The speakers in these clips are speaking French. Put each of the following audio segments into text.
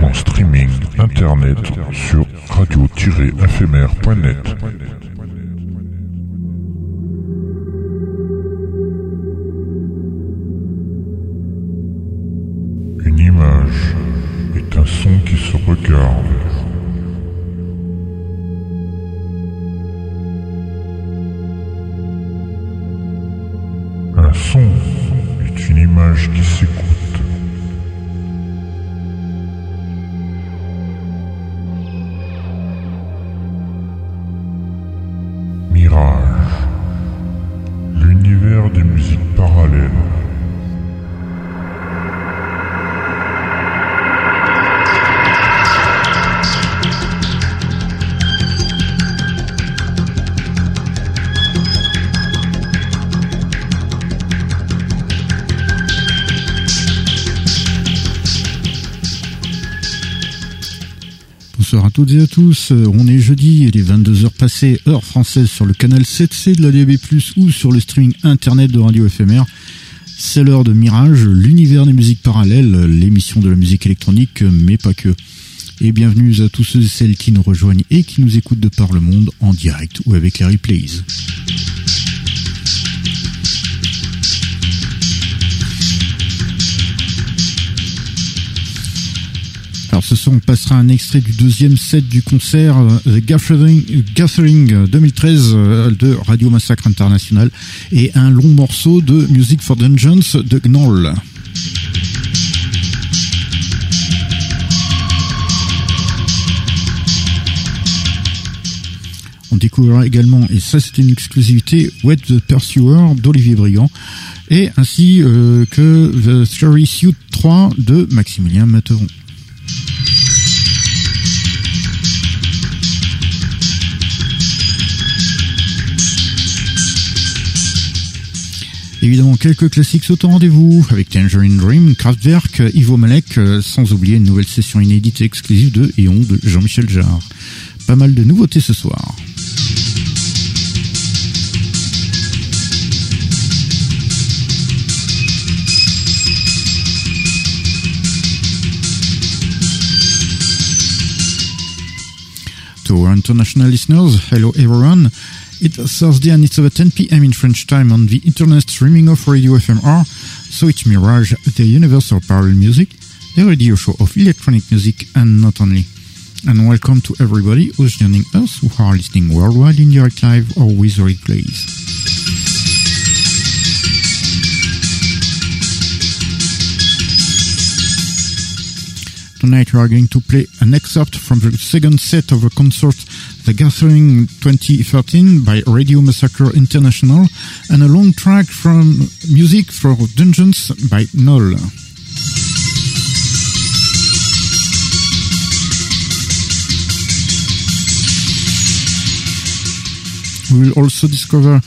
en streaming internet sur radio-éphémère.net. Une image est un son qui se regarde. Toutes et à tous. Euh, On est jeudi, il est 22h passées, heure française sur le canal 7C de la DB+, ou sur le streaming internet de Radio FMR. C'est l'heure de Mirage, l'univers des musiques parallèles, l'émission de la musique électronique, mais pas que. Et bienvenue à tous ceux et celles qui nous rejoignent et qui nous écoutent de par le monde en direct ou avec les replays. Ce soir, on passera un extrait du deuxième set du concert euh, The Gathering, Gathering 2013 euh, de Radio Massacre International et un long morceau de Music for Dungeons de Gnoll. On découvrira également, et ça c'est une exclusivité, Wet the Pursuer d'Olivier Brigand, et ainsi euh, que The Story Suit 3 de Maximilien Materon. Évidemment, quelques classiques sautent au rendez-vous avec Tangerine Dream, Kraftwerk, Ivo Malek, euh, sans oublier une nouvelle session inédite exclusive de Eon de Jean-Michel Jarre. Pas mal de nouveautés ce soir. To international listeners, hello everyone. It's Thursday and it's over 10 p.m. in French time on the internet streaming of Radio FMR. So it's Mirage, the universal parallel music, the radio show of electronic music and not only. And welcome to everybody who's joining us who are listening worldwide in direct live or with replays. Tonight we are going to play an excerpt from the second set of a concert, The Gathering 2013 by Radio Massacre International, and a long track from Music for Dungeons by Knoll. We will also discover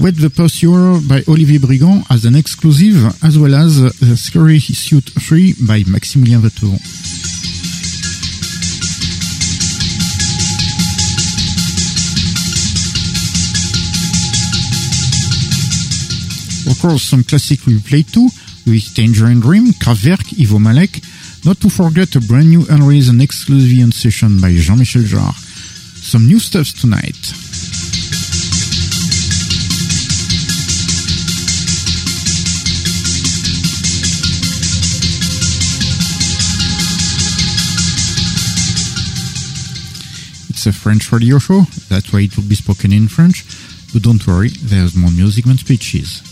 Wet the Pursuer by Olivier Brigand as an exclusive, as well as The Scary Suit 3 by Maximilien Vatouron. Of course, some classic we play too, with Tangerine Dream, Kraftwerk, Ivo Malek, not to forget a brand new unreleased and exclusive session by Jean-Michel Jarre. Some new stuff tonight. It's a French radio show, that's why it will be spoken in French, but don't worry, there's more music than speeches.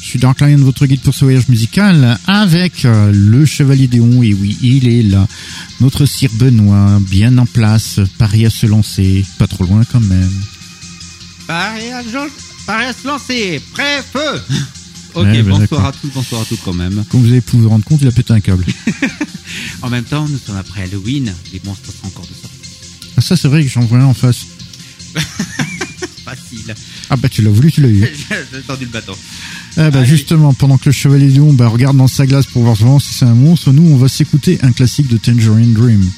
Suis Dark Lion, votre guide pour ce voyage musical, avec euh, le Chevalier Déon, et oui, il est là. Notre Sire Benoît, bien en place, Paris à se lancer, pas trop loin quand même. Paris à, se lancer, prêt, feu Ok, Ouais, bah, bonsoir à tous, bonsoir à tous quand même. Comme vous avez pu vous rendre compte, il a pété un câble. En même temps, nous sommes après Halloween, les monstres sont encore de sortie. Ah, ça, c'est vrai que j'en vois un en face. Facile. Ah, bah, tu l'as voulu, tu l'as eu. J'ai tendu le bâton. Ah bah Allez. justement, pendant que le chevalier Lion bah, regarde dans sa glace pour voir vraiment si c'est un monstre, nous on va s'écouter un classique de Tangerine Dream.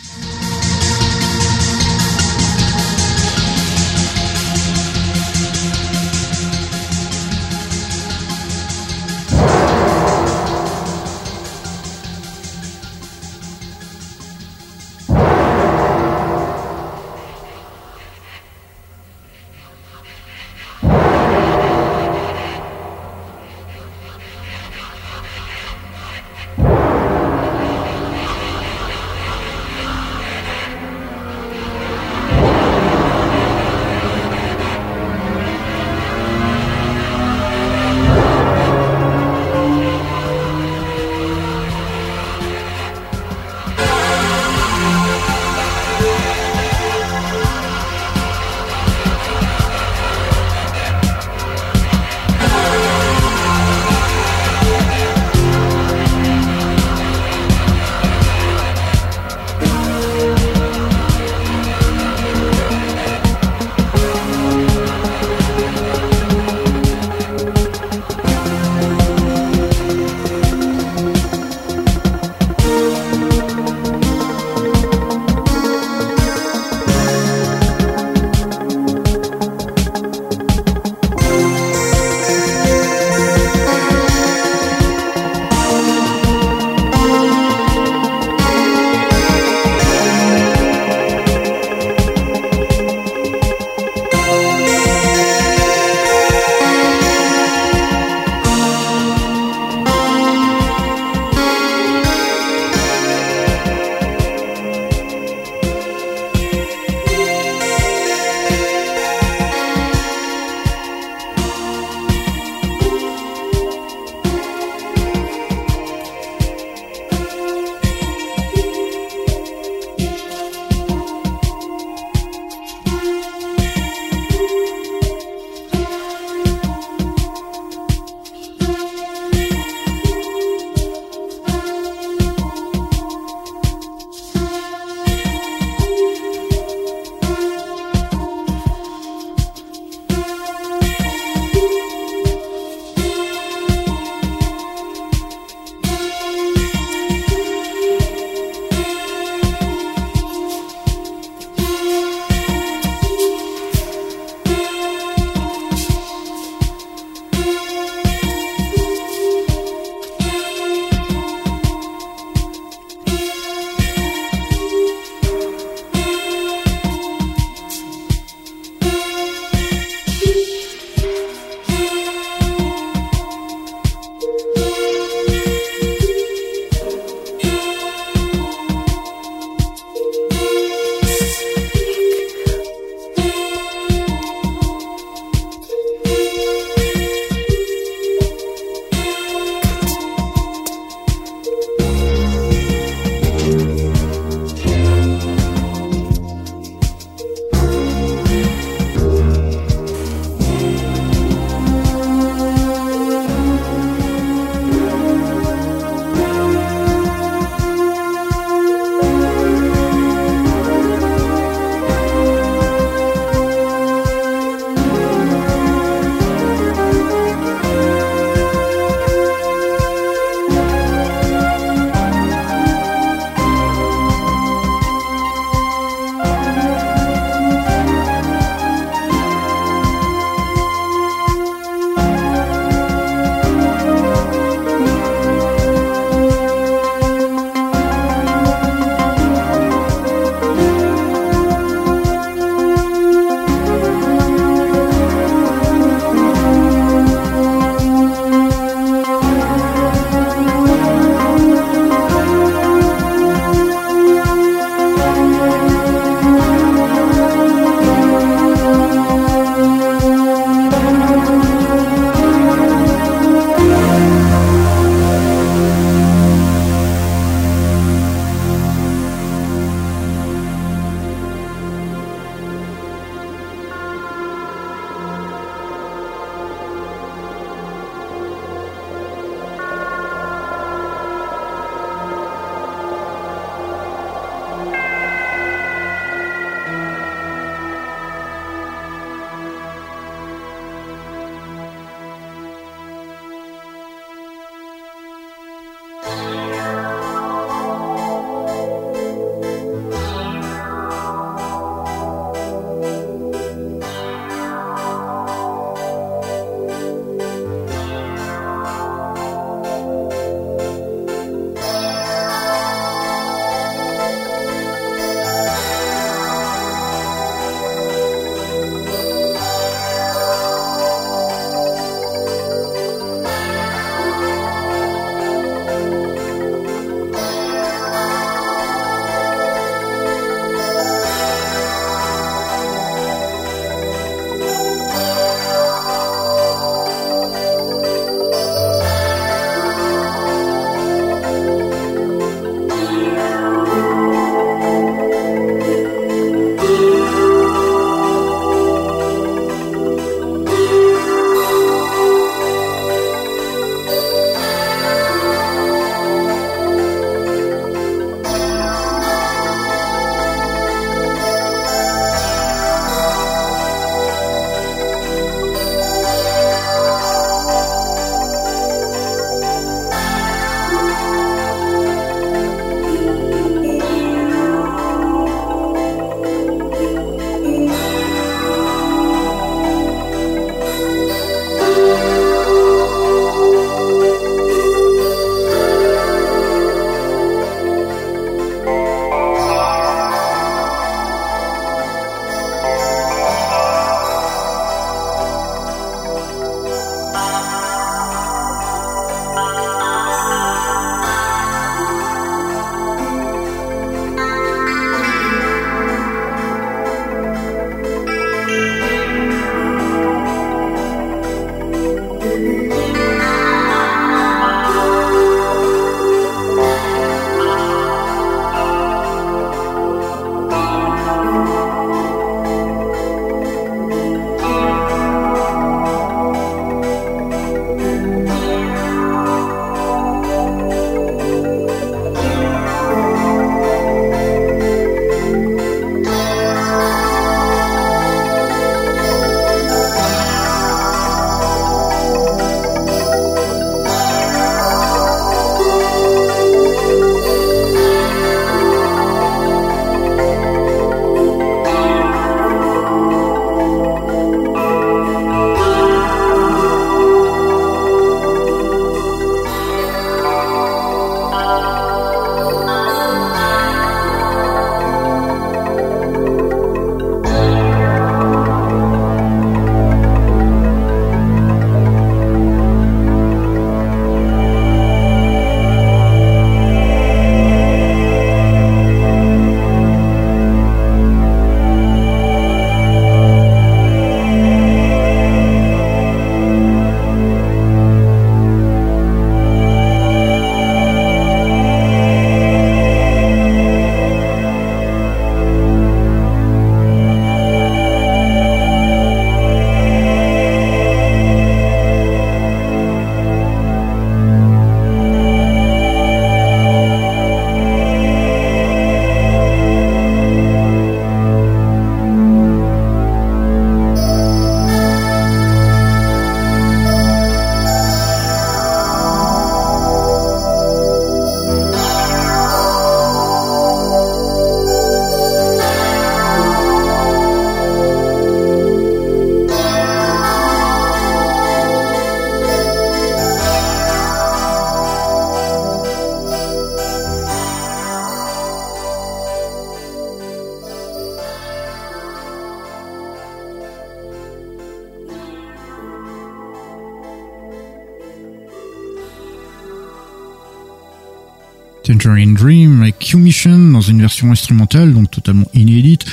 Instrumentale, donc totalement inédite.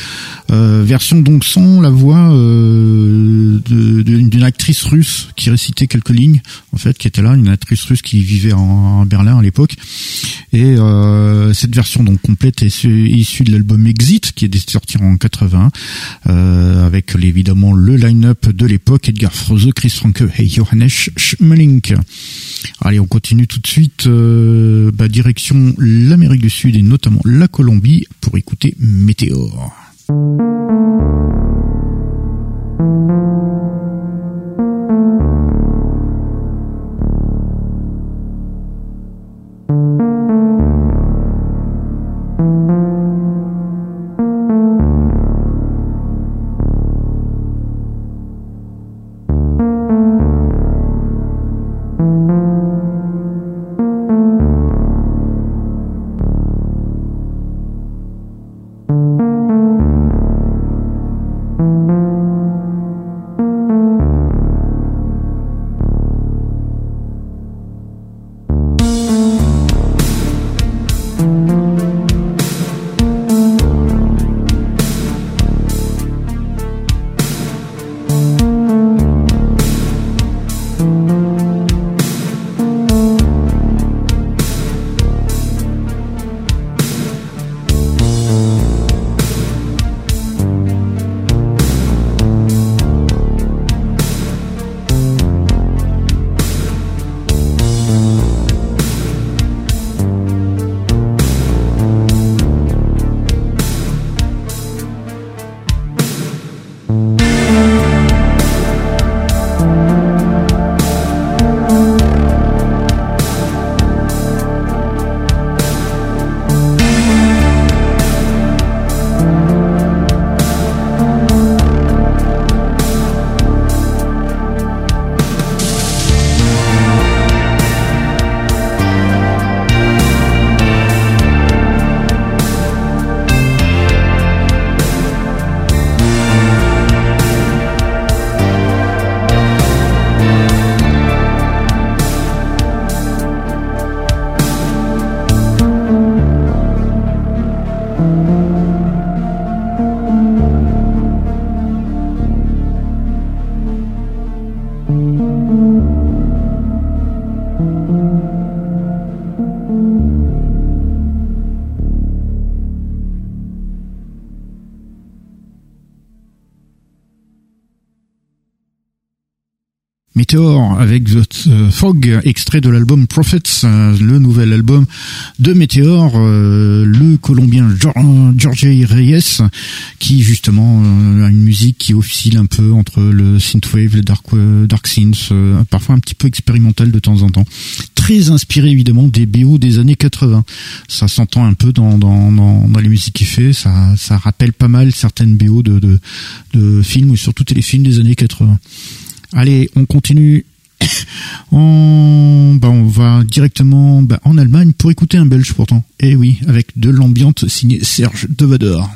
Euh, version donc sans la voix euh, d'une actrice russe qui récitait quelques lignes, en fait, qui était là, une actrice russe qui vivait en, Berlin à l'époque. Et euh, cette version donc complète est issue de l'album Exit, qui est sorti en 80, avec évidemment le line-up de l'époque, Edgar Froese, Chris Franke et Johannes Schmeling. Allez, on continue tout de suite, bah, direction l'Amérique du Sud et notamment la Colombie pour écouter Météor. avec The euh, Fog, extrait de l'album Prophets, euh, le nouvel album de Meteor, euh, le Colombien Jorge Reyes, qui justement a une musique qui oscille un peu entre le synthwave, le dark synth, parfois un petit peu expérimental de temps en temps. Très inspiré évidemment des BO des années 80. Ça s'entend un peu dans, dans, dans, les musiques qu'il fait, ça, ça rappelle pas mal certaines BO de films ou surtout téléfilms des années 80. Allez, on continue. on, bah, on va directement bah, en Allemagne pour écouter un Belge pourtant. Eh oui, avec de l'ambiance signé Serge Devador.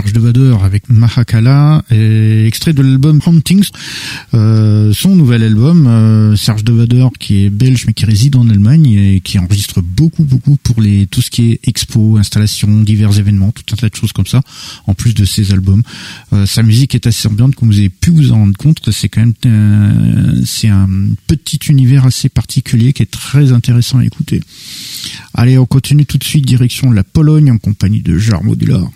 Serge Devadeur avec Mahakala, et extrait de l'album Hauntings, euh, son nouvel album. Euh, Serge Devadeur qui est belge mais qui réside en Allemagne et qui enregistre beaucoup beaucoup pour les tout ce qui est expo, installations, divers événements, tout un tas de choses comme ça, en plus de ses albums. Euh, sa musique est assez ambiante, comme vous avez pu vous en rendre compte. C'est quand même euh, c'est un petit univers assez particulier qui est très intéressant à écouter. Allez, on continue tout de suite direction la Pologne en compagnie de Jar Modular.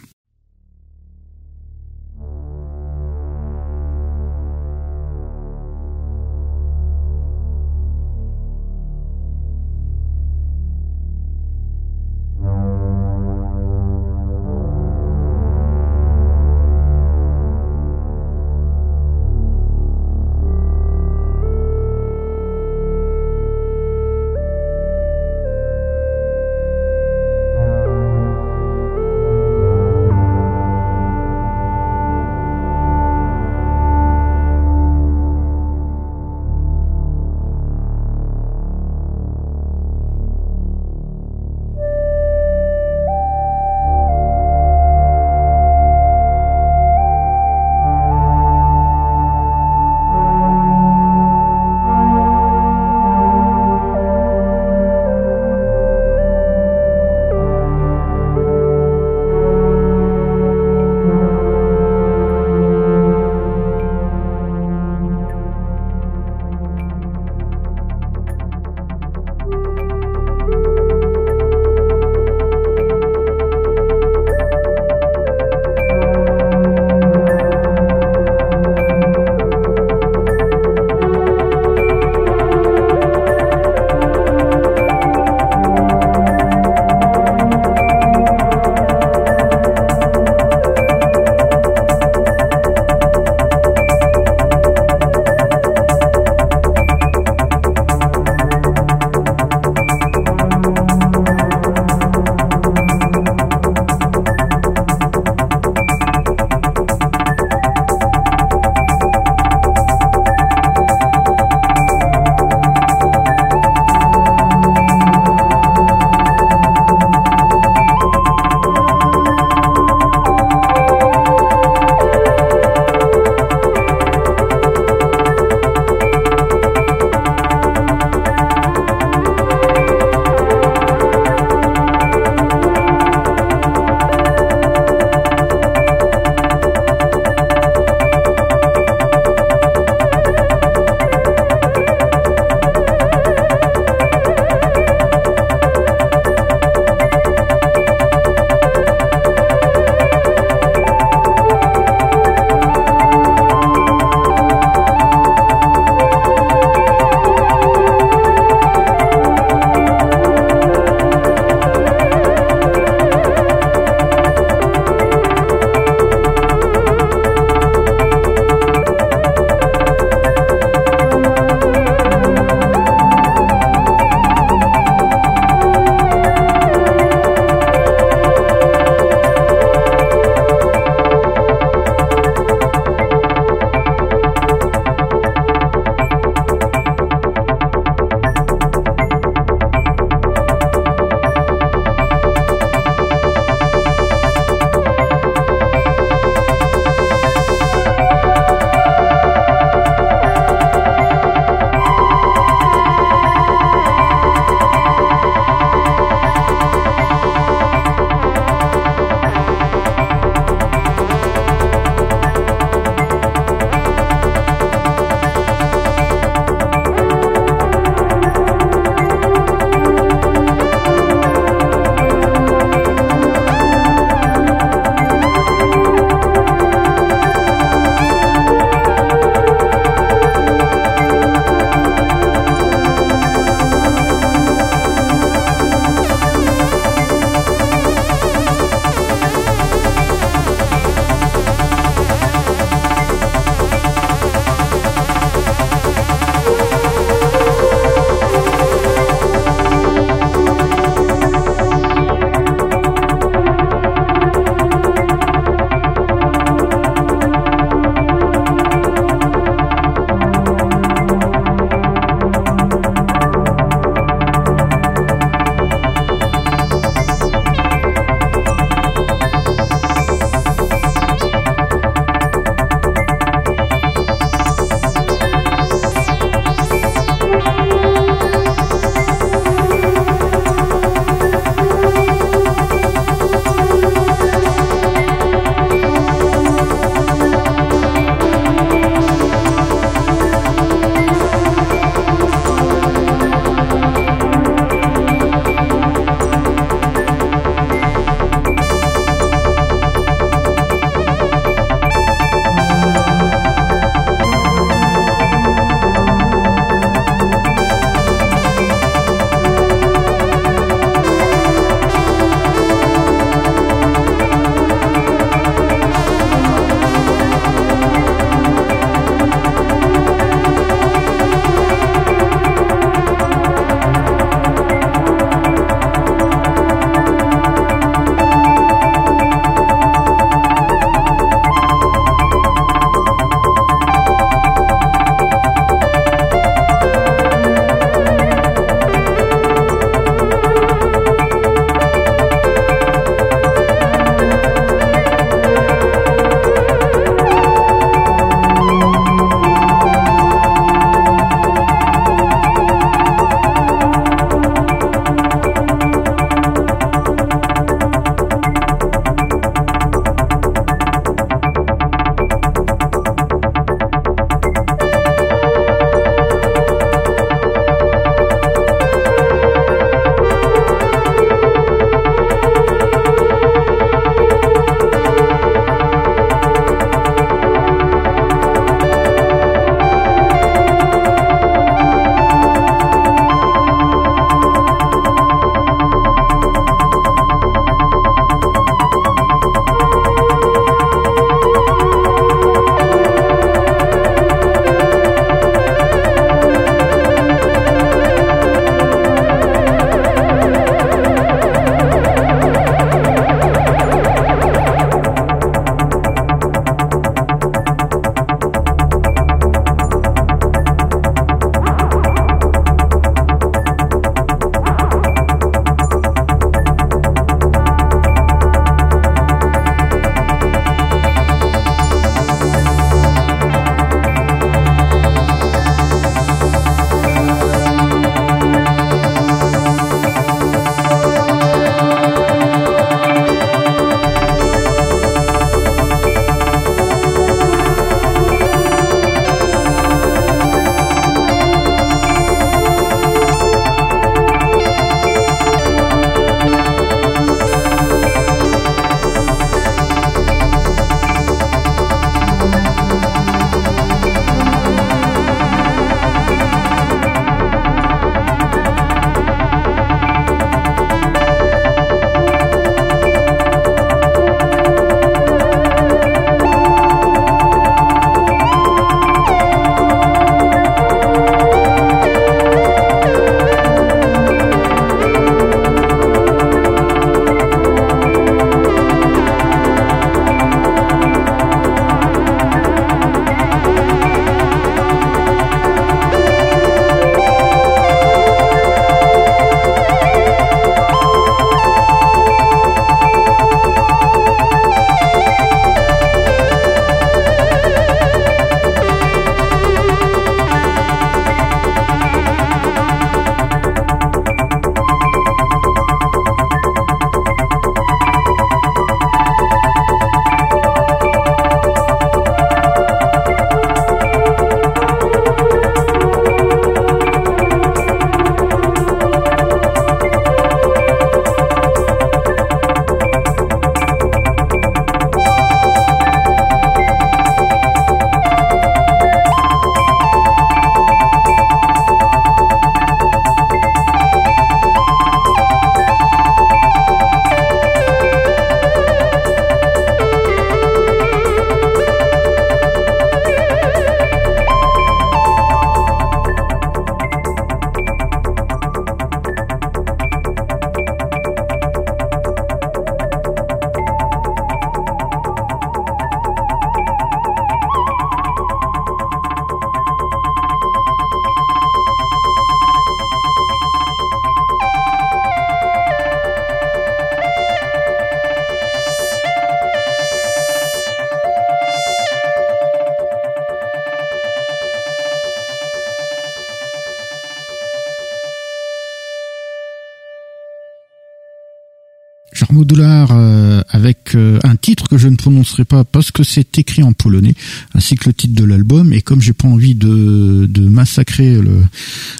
Euh, avec euh, un titre que je ne prononcerai pas parce que c'est écrit en polonais, ainsi que le titre de l'album. Et comme j'ai pas envie de, de massacrer le,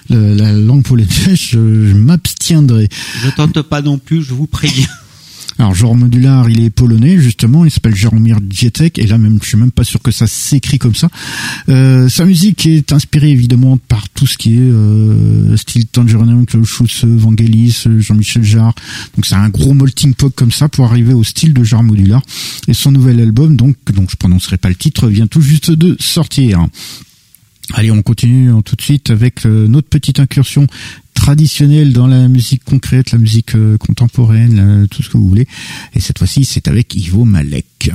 la langue polonaise, je, m'abstiendrai. Je tente pas non plus, je vous préviens. Alors genre modular, il est polonais justement, il s'appelle Jaromir Jietek et là même je suis même pas sûr que ça s'écrit comme ça. Euh, sa musique est inspirée évidemment par tout ce qui est euh, style Tangerine, Klaus Vangelis, Jean-Michel Jarre. Donc c'est un gros molting pot comme ça pour arriver au style de Jarre modular. Et son nouvel album, donc donc je prononcerai pas le titre, vient tout juste de sortir. Allez, on continue tout de suite avec euh, notre petite incursion traditionnelle dans la musique concrète, la musique euh, contemporaine, tout ce que vous voulez. Et cette fois-ci, c'est avec Ivo Malek.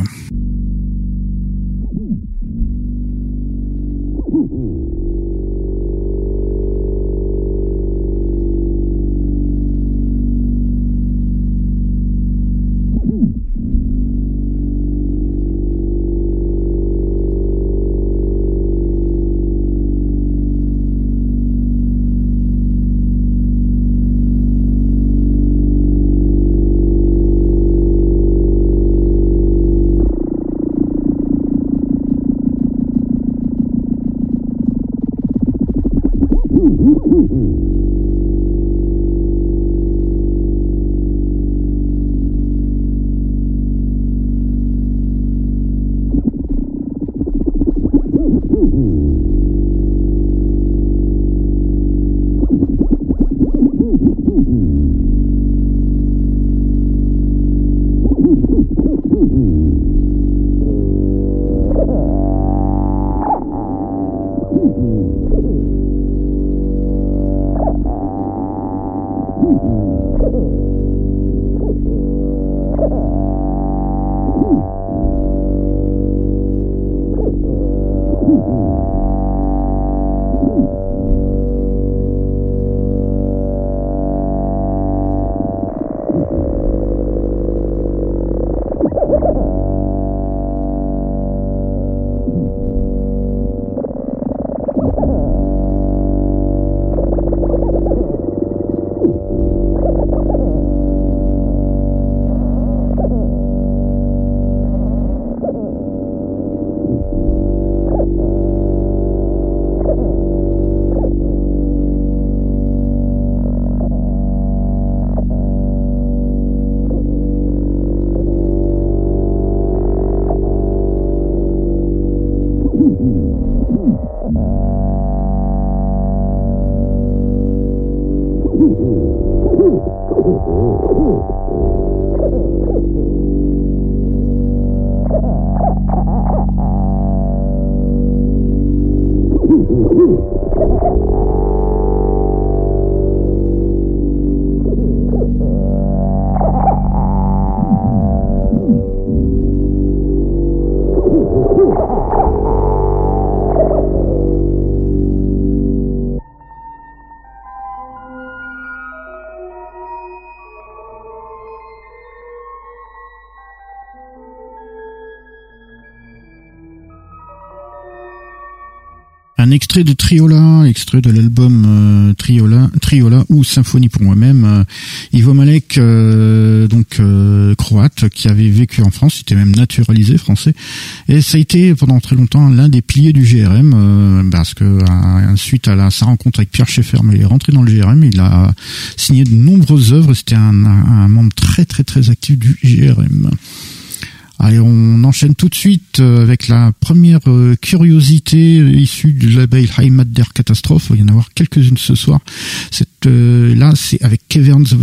Extrait de Triola, extrait de l'album euh, Triola, Triola ou Symphonie pour moi-même. Euh, Ivo Malek, euh, donc croate, qui avait vécu en France, était même naturalisé français, et ça a été pendant très longtemps l'un des piliers du GRM, parce que suite à sa rencontre avec Pierre Schaeffer, il est rentré dans le GRM, il a signé de nombreuses œuvres, c'était un, un membre très très très actif du GRM. Allez, on enchaîne tout de suite euh, avec la première euh, curiosité issue du label Heimat der Catastrophe. Il va y en avoir quelques-unes ce soir. Cette, euh, là, c'est avec Caverns of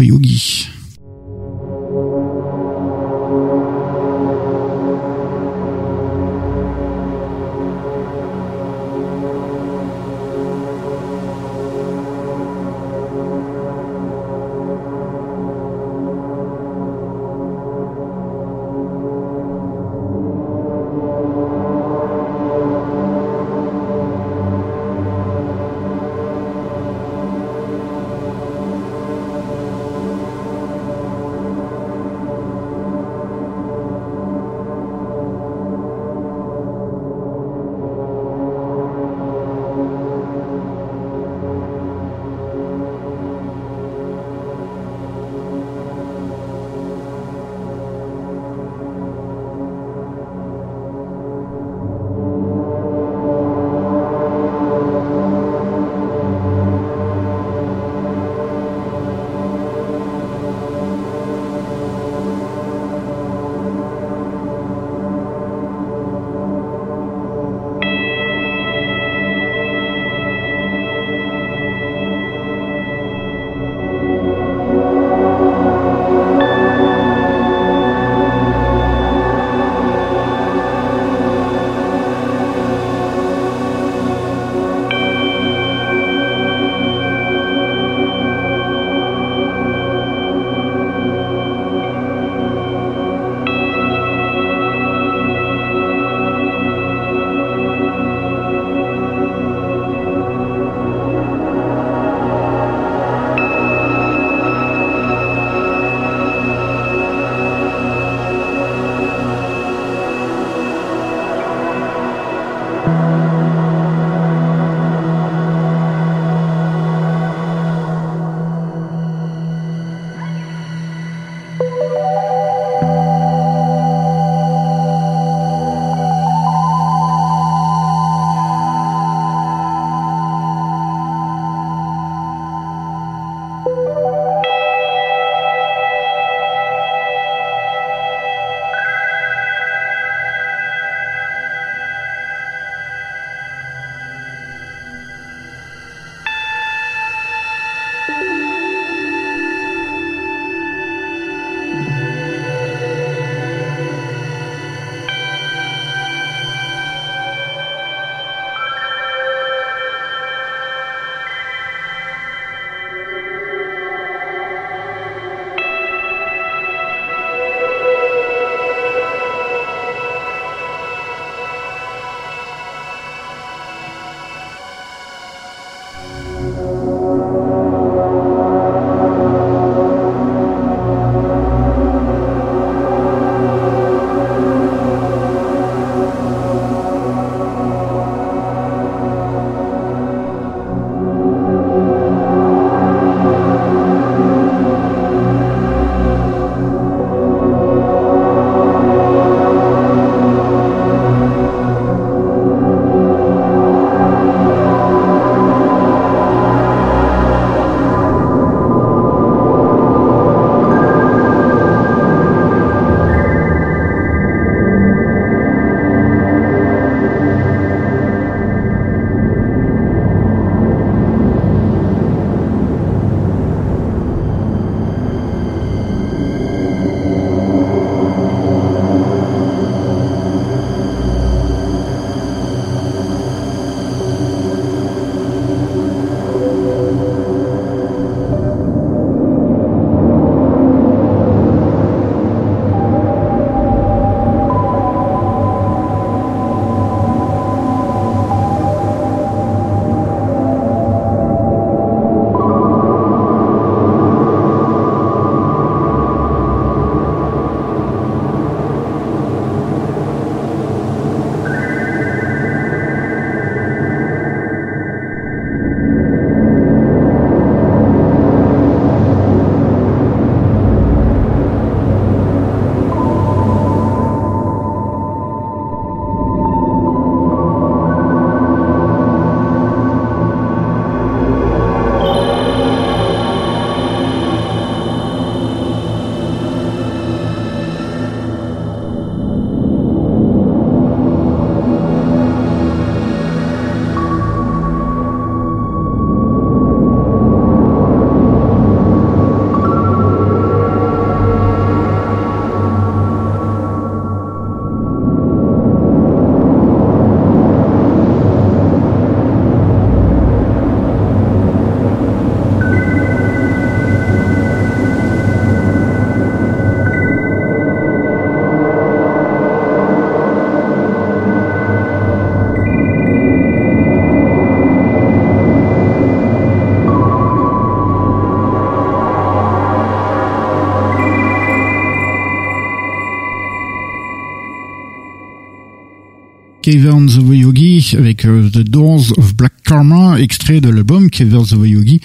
avec euh, The Doors of Black Karma, extrait de l'album Cavern the Yogi.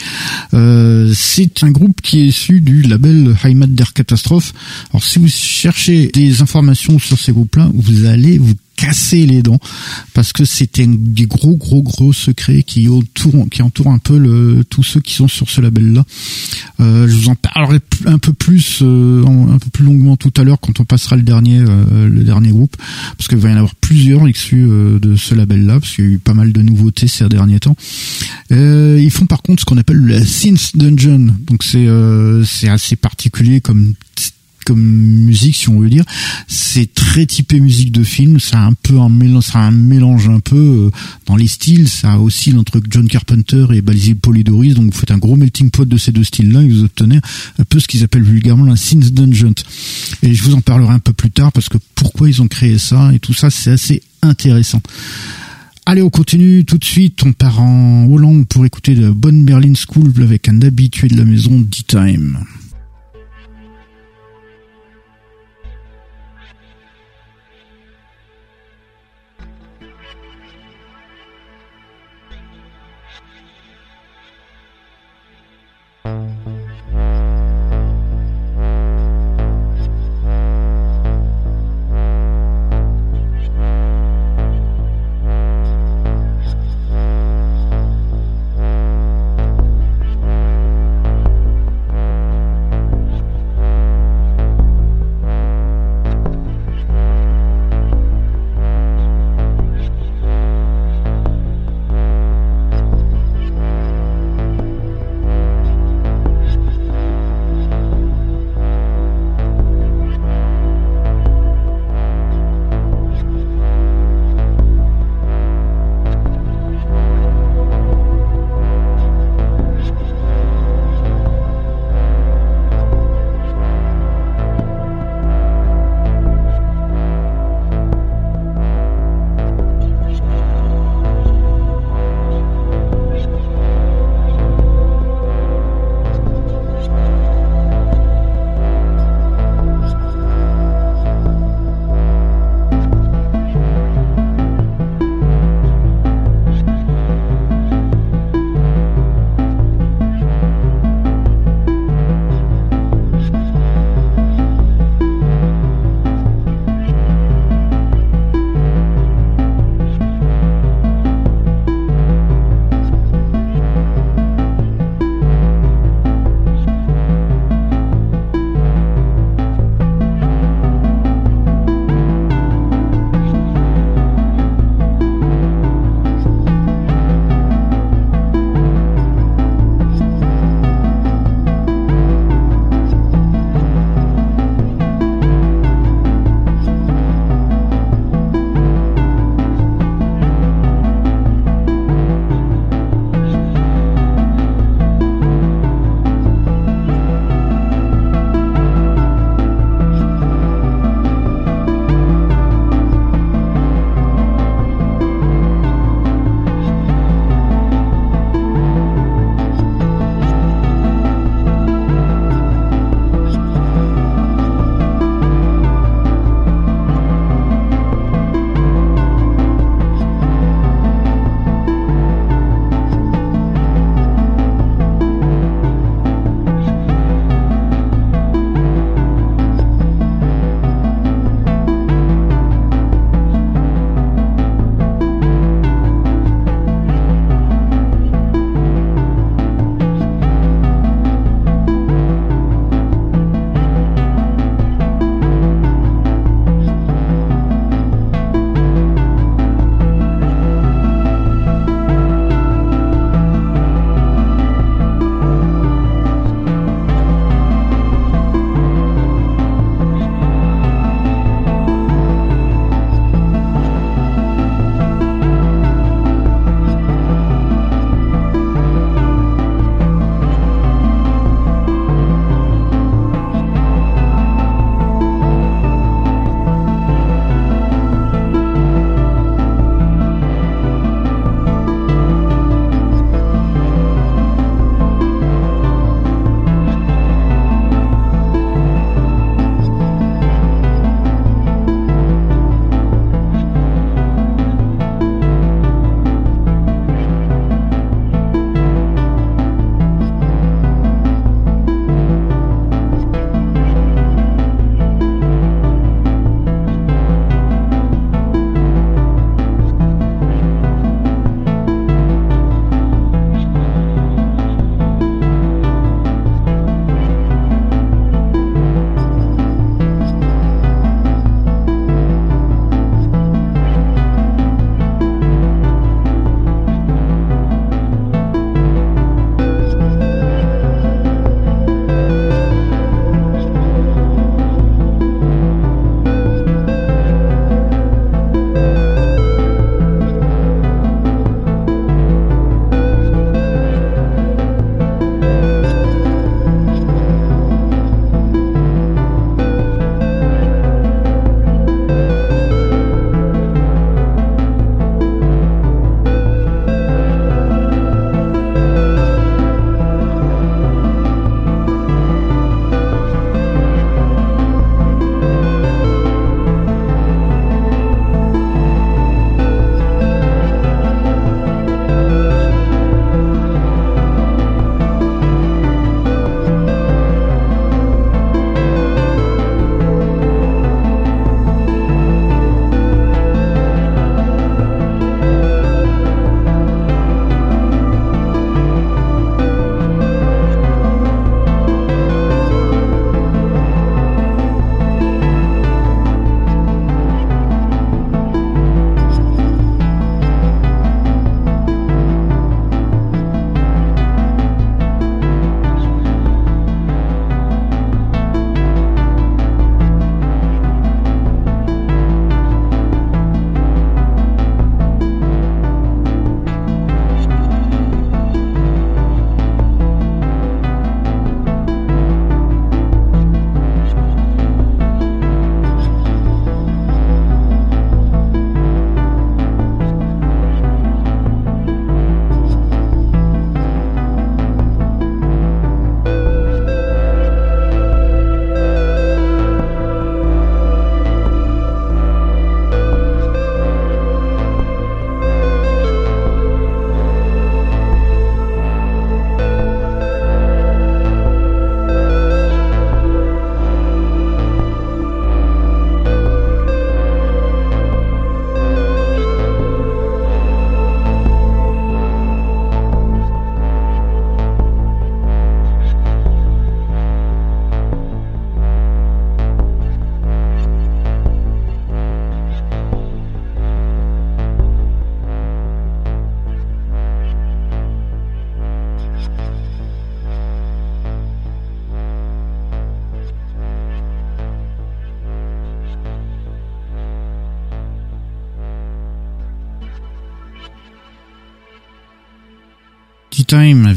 Euh, c'est un groupe qui est issu du label Heimat der Catastrophe. Alors si vous cherchez des informations sur ces groupes-là, vous allez vous casser les dents parce que c'était des gros gros gros secrets qui entourent qui entourent un peu le, tous ceux qui sont sur ce label là euh, je vous en parlerai un peu plus euh, un peu plus longuement tout à l'heure quand on passera le dernier euh, le dernier groupe parce qu'il va y en avoir plusieurs issus euh, de ce label là parce qu'il y a eu pas mal de nouveautés ces derniers temps. Euh, ils font par contre ce qu'on appelle le synth dungeon. Donc c'est c'est assez particulier comme comme musique si on veut dire. C'est très typé musique de film. Ça a un peu un mélange un mélange un peu euh, dans les styles. Ça oscille entre John Carpenter et Basil Polidoris donc vous faites un gros melting pot de ces deux styles là et vous obtenez un peu ce qu'ils appellent vulgairement un synth dungeon. Et je vous en parlerai un peu plus tard parce que pourquoi ils ont créé ça et tout ça c'est assez intéressant. Allez, on continue tout de suite. On part en Hollande pour écouter la bonne Berlin School avec un habitué de la maison, D-Time.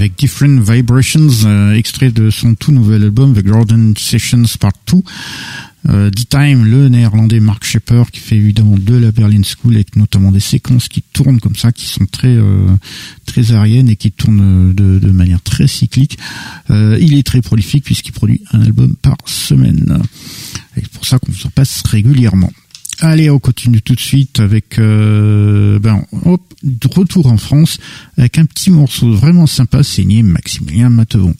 Different Vibrations, euh, extrait de son tout nouvel album The Golden Sessions Part 2. Euh, D-Time, le néerlandais Mark Shepper, qui fait évidemment de la Berlin School, avec notamment des séquences qui tournent comme ça, qui sont très euh, très aériennes et qui tournent de, de manière très cyclique. Euh, il est très prolifique puisqu'il produit un album par semaine. C'est pour ça qu'on s'en passe régulièrement. Allez, on continue tout de suite avec euh, ben, hop, retour en France avec un petit morceau vraiment sympa signé Maximilien Matevon.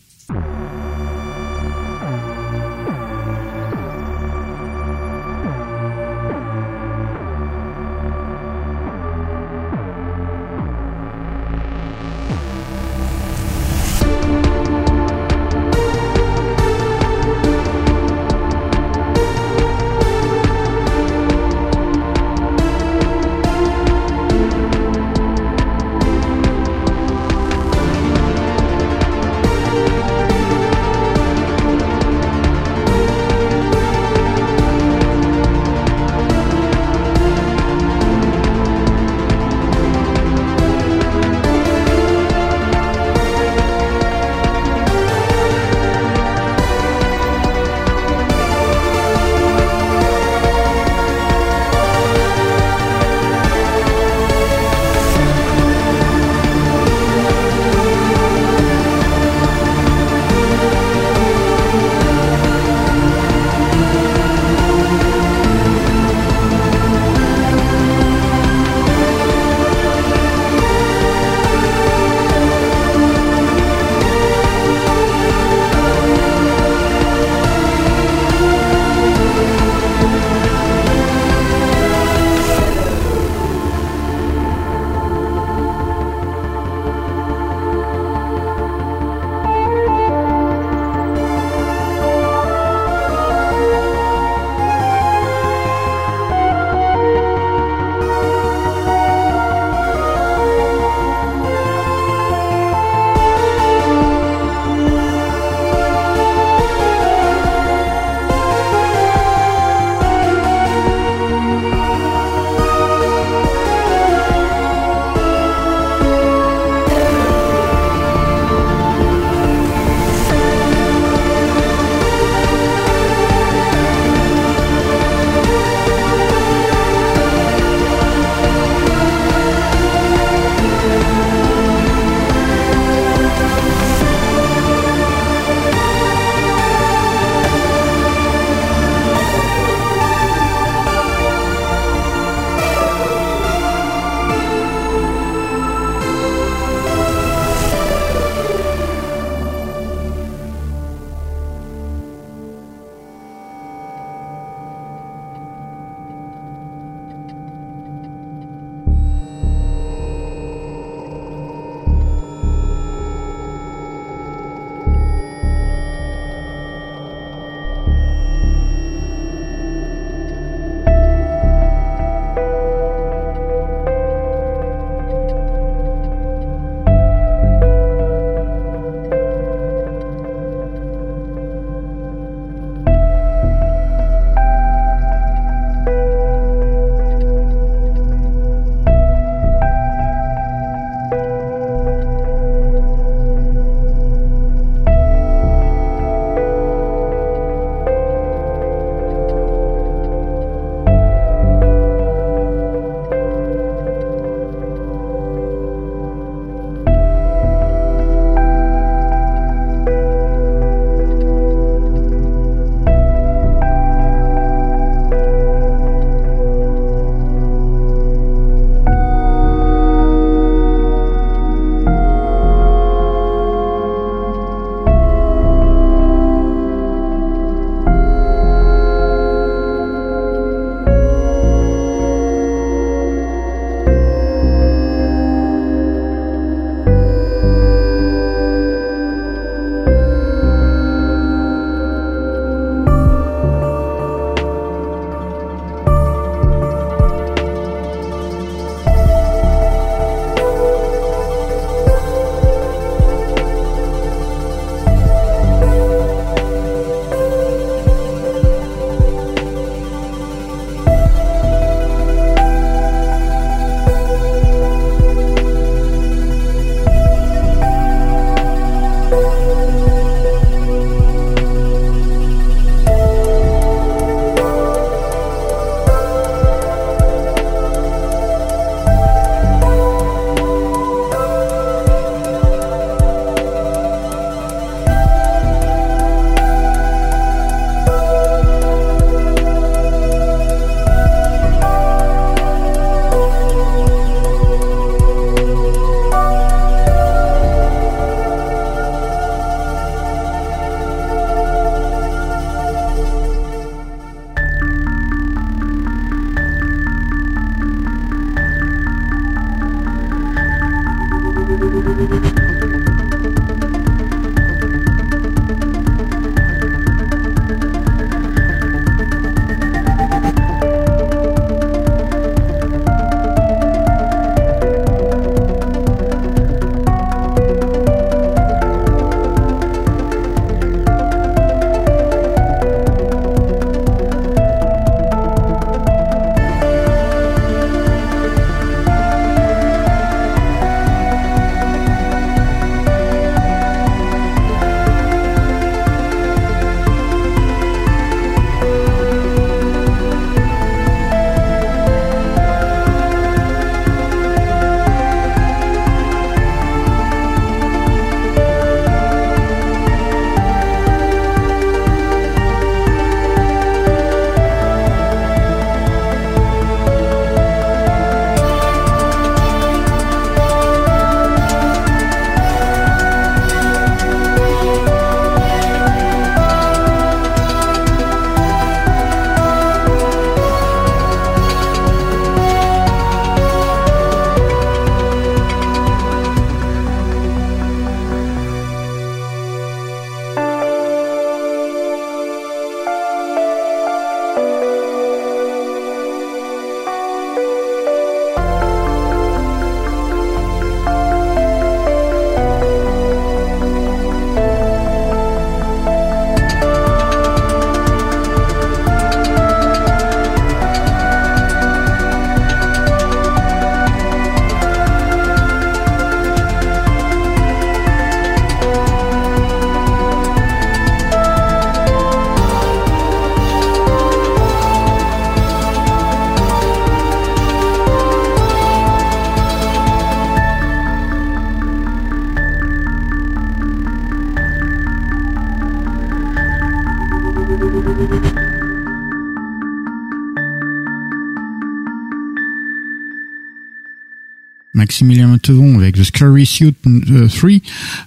The Scary Suit 3,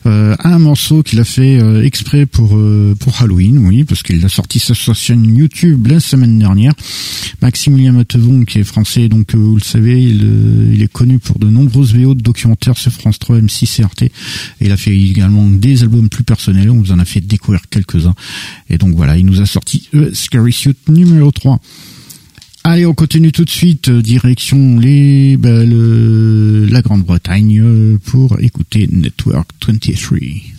euh, un morceau qu'il a fait euh, exprès pour euh, pour Halloween, oui, parce qu'il a sorti sa chaîne YouTube la semaine dernière. Maximilien Matevon, qui est français, donc vous le savez, il, est connu pour de nombreuses VO de documentaires sur France 3, M6 et RT. Il a fait également des albums plus personnels, on vous en a fait découvrir quelques-uns. Et donc voilà, il nous a sorti Scary Suit numéro 3. Allez, on continue tout de suite, euh, direction les, bah, euh, pour écouter Network 23.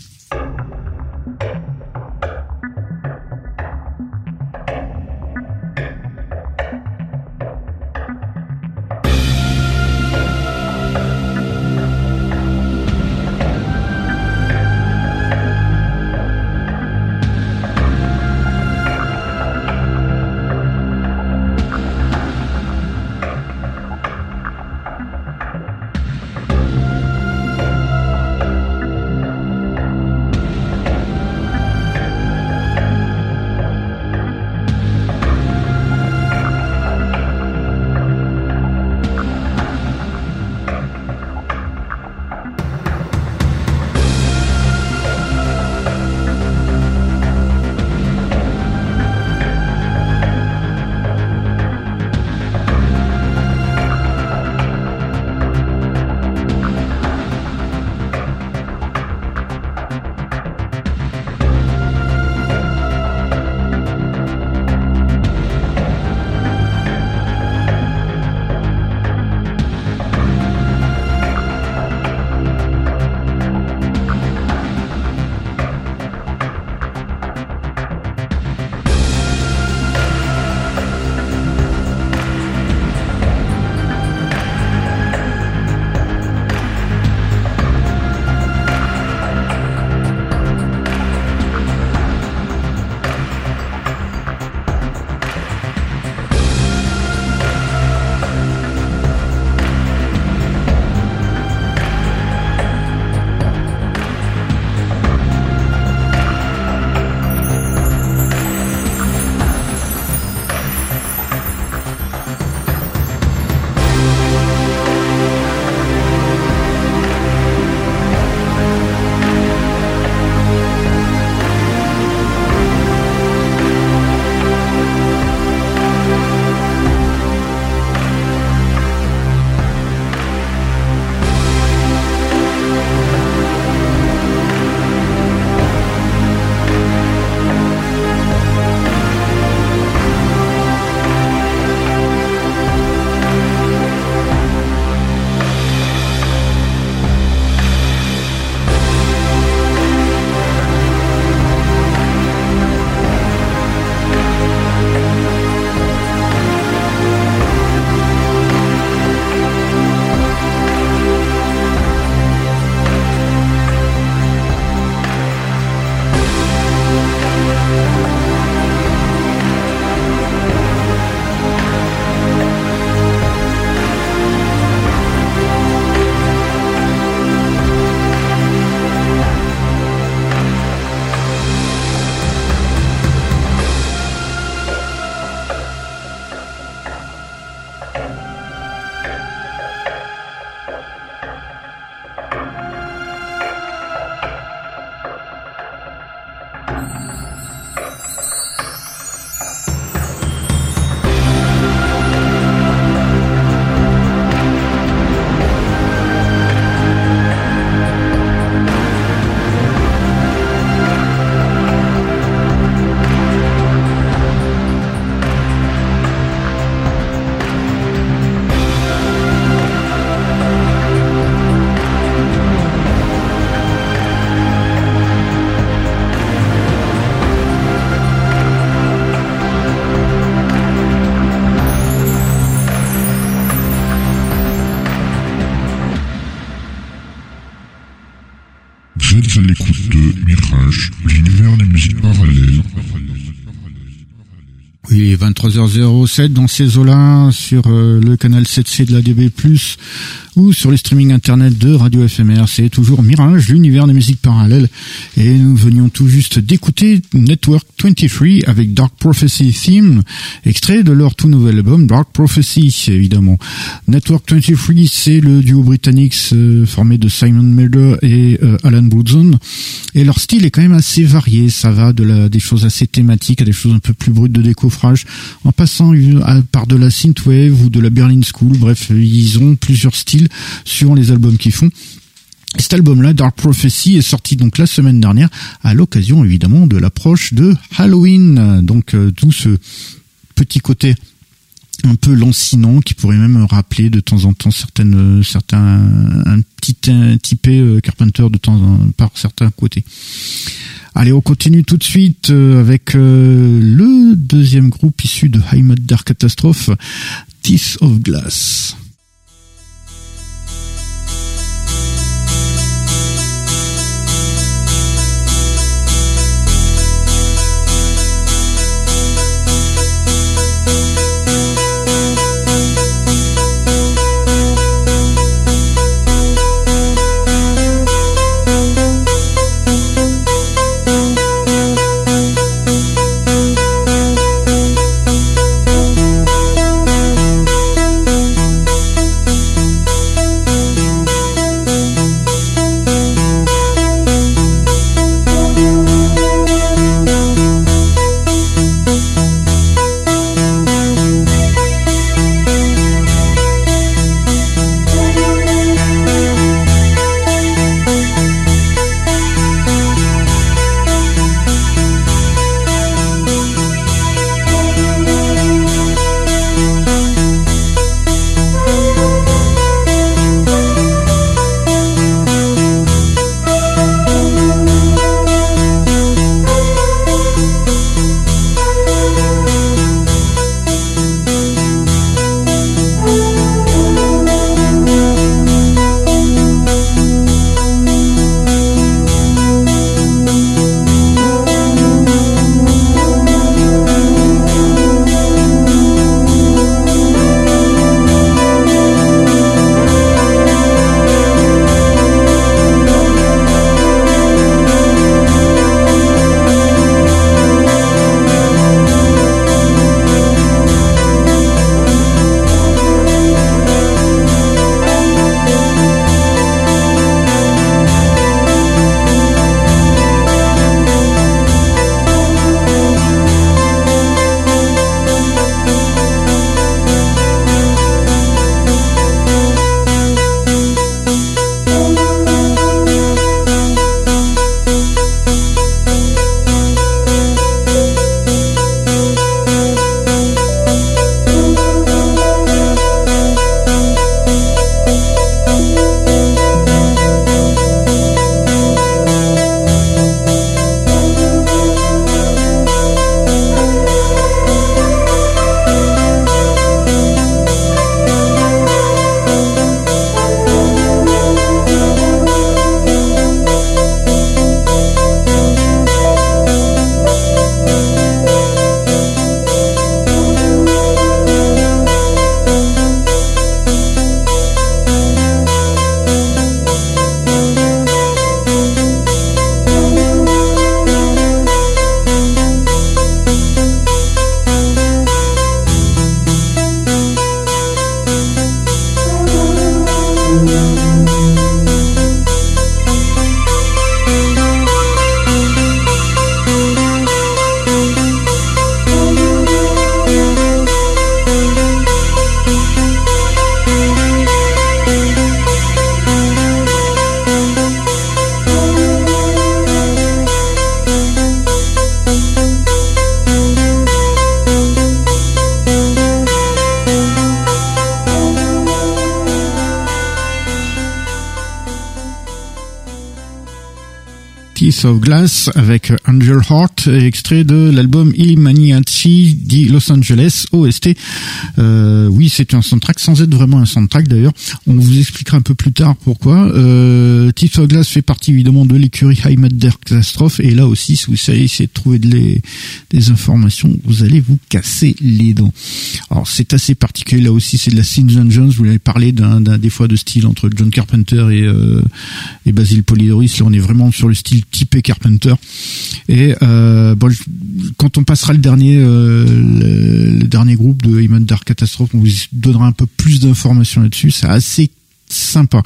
23h07 dans ces eaux-là, sur euh, le canal 7C de la DB+, ou sur les streaming internet de Radio FMR. C'est toujours Mirage, l'univers des musiques parallèles. Et nous venions tout juste d'écouter Network 23 avec Dark Prophecy Theme, extrait de leur tout nouvel album Dark Prophecy, évidemment. Network 23, c'est le duo britannique euh, formé de Simon Mulder et euh, Alan Woodson. Et leur style est quand même assez varié. Ça va de la, des choses assez thématiques à des choses un peu plus brutes de décoffrage, en passant par de la synthwave ou de la Berlin School. Bref, ils ont plusieurs styles sur les albums qu'ils font. Cet album-là, Dark Prophecy, est sorti donc la semaine dernière à l'occasion évidemment de l'approche de Halloween. Donc euh, tout ce petit côté un peu lancinant qui pourrait même rappeler de temps en temps certaines certains un petit typé euh, Carpenter de temps en, par certains côtés. Allez, on continue tout de suite euh, avec le deuxième groupe issu de Heimat Dark Catastrophe, Teeth of Glass. Of Glass avec Angel Heart, extrait de l'album Illuminati di Los Angeles, OST. Euh, oui, c'est un soundtrack sans être vraiment un soundtrack d'ailleurs. On vous expliquera un peu plus tard pourquoi. Euh, of Glass fait partie évidemment de l'écurie High Catastrophe et là aussi, si vous savez essayer de trouver des informations, vous allez vous casser les dents. Alors c'est assez particulier là aussi, c'est de la Sin Jones. Vous l'avez parlé d'un des fois de style entre John Carpenter et, euh, Basil Polidoris. Là, on est vraiment sur le style typé Carpenter. Et euh, quand on passera le dernier, euh, le, dernier groupe de Human Dark Catastrophe, on vous donnera un peu plus d'informations là-dessus. C'est assez sympa.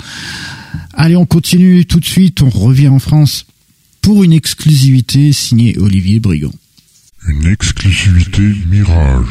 Allez, on continue tout de suite. On revient en France pour une exclusivité signée Olivier Brigand. Une exclusivité Mirage.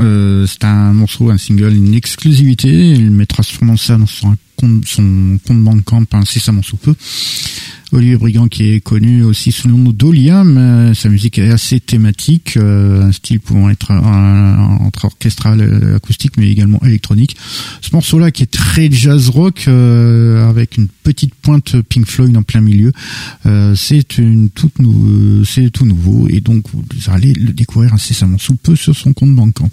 Euh, c'est un morceau, un single, une exclusivité. Il mettra sûrement ça dans son compte, son compte Bandcamp incessamment sous peu. Olivier Brigand qui est connu aussi sous le nom d'Oliam. sa musique est assez thématique, euh, un style pouvant être entre orchestral, euh, acoustique, mais également électronique. Ce morceau-là qui est très jazz rock euh, avec une petite pointe Pink Floyd en plein milieu, c'est une toute c'est tout nouveau et donc vous allez le découvrir incessamment sous peu sur son compte Bandcamp.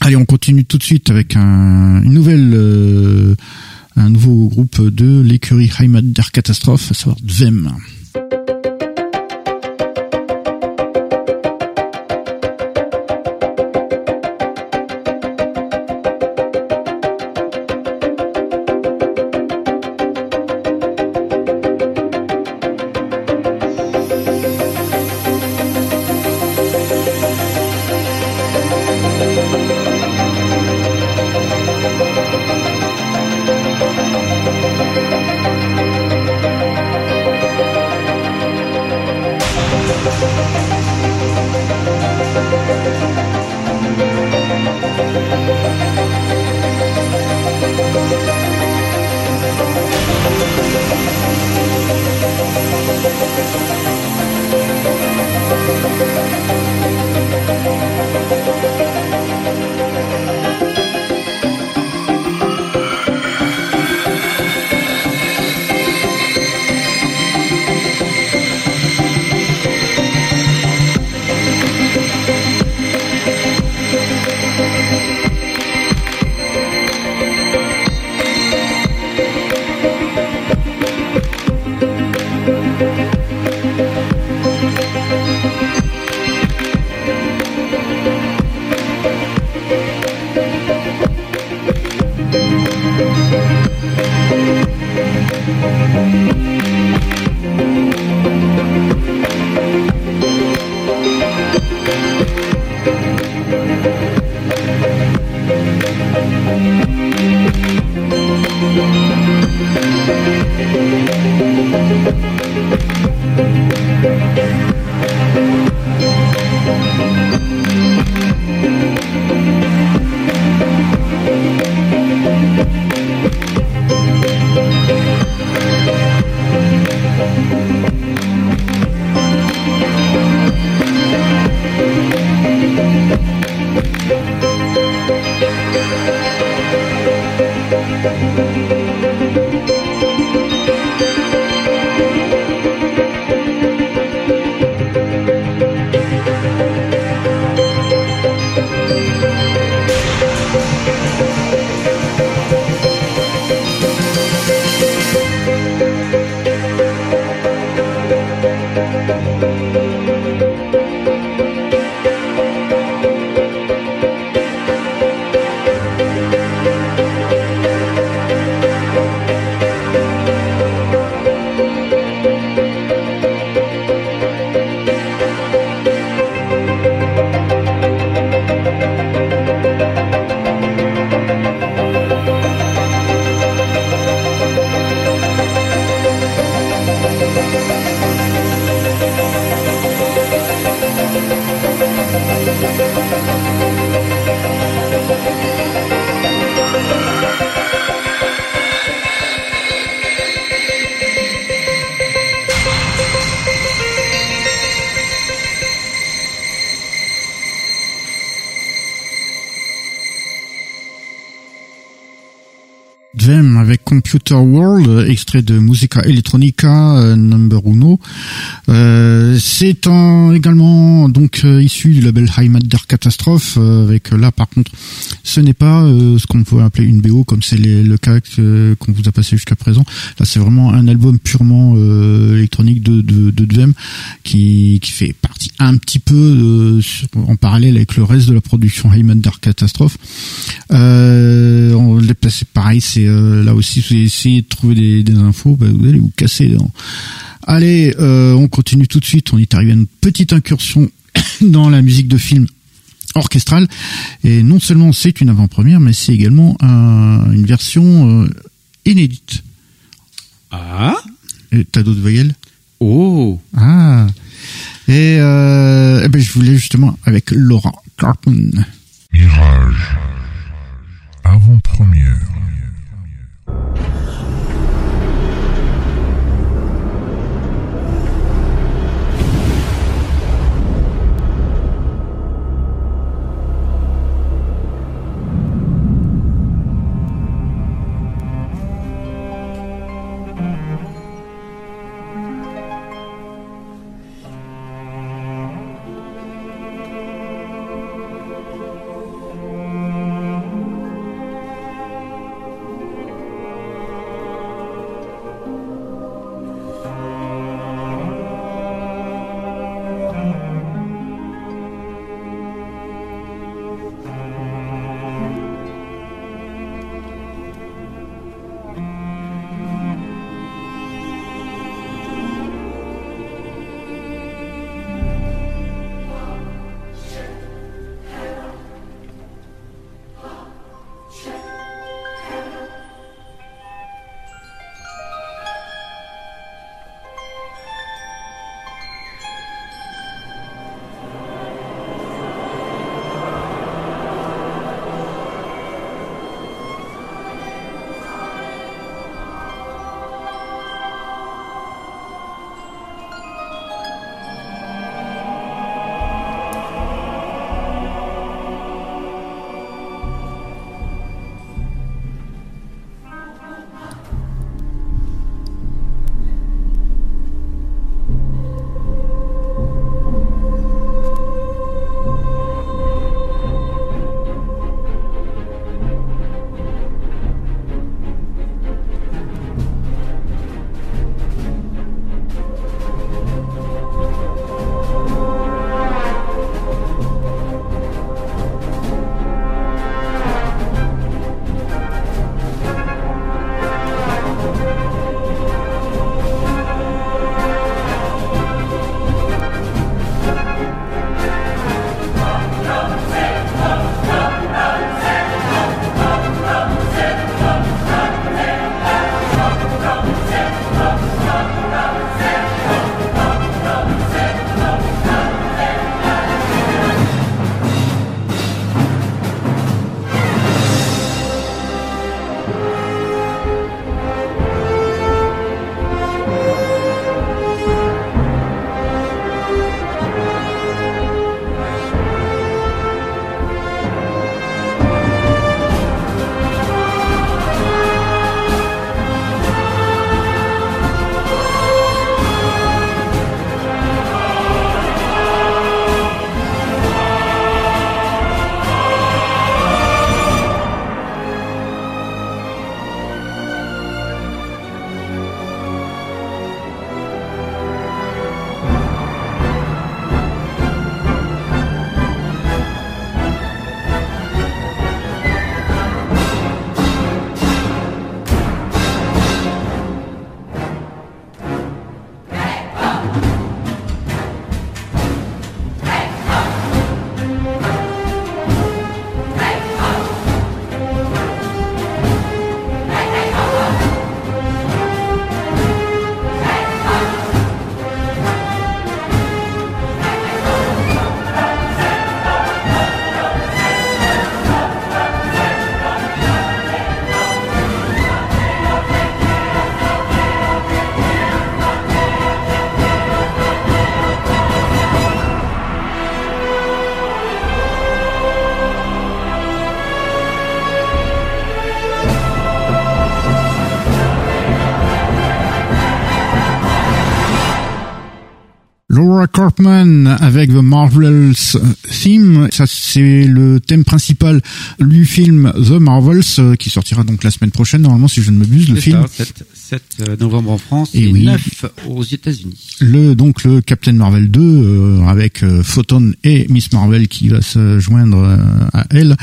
Allez, on continue tout de suite avec un, une nouvelle un nouveau groupe de l'écurie Heimat der Catastrophe, à savoir Dvem. Computer World, extrait de Musica Electronica euh, Number Uno. Euh, c'est également donc euh, issu du label der Catastrophe, avec là par contre, ce n'est pas ce qu'on pourrait appeler une BO comme c'est le cas qu'on vous a passé jusqu'à présent. Là, c'est vraiment un album purement électronique de de, qui fait partie un petit peu en parallèle avec le reste de la production Heimat der Catastrophe. on l'a placé pareil, c'est là aussi essayer de trouver des, infos, bah, vous allez vous casser les Allez, euh, on continue tout de suite. On est arrivé à une petite incursion dans la musique de film orchestrale. Et non seulement c'est une avant-première, mais c'est également une version euh, inédite. Ah T'as d'autres voyelles Oh Ah Et euh, eh ben, je voulais justement avec Laura Carpman. Mirage. Avant-première. Laura Carpman avec The Marvels Theme. Ça, c'est le thème principal du film The Marvels euh, qui sortira donc la semaine prochaine, normalement, si je ne m'abuse, le film. ça, 7, 7, euh, novembre en France Et et, oui. 9 aux États-Unis. Le donc le Captain Marvel 2 euh, avec euh, Photon et Miss Marvel qui va se joindre euh, à elle.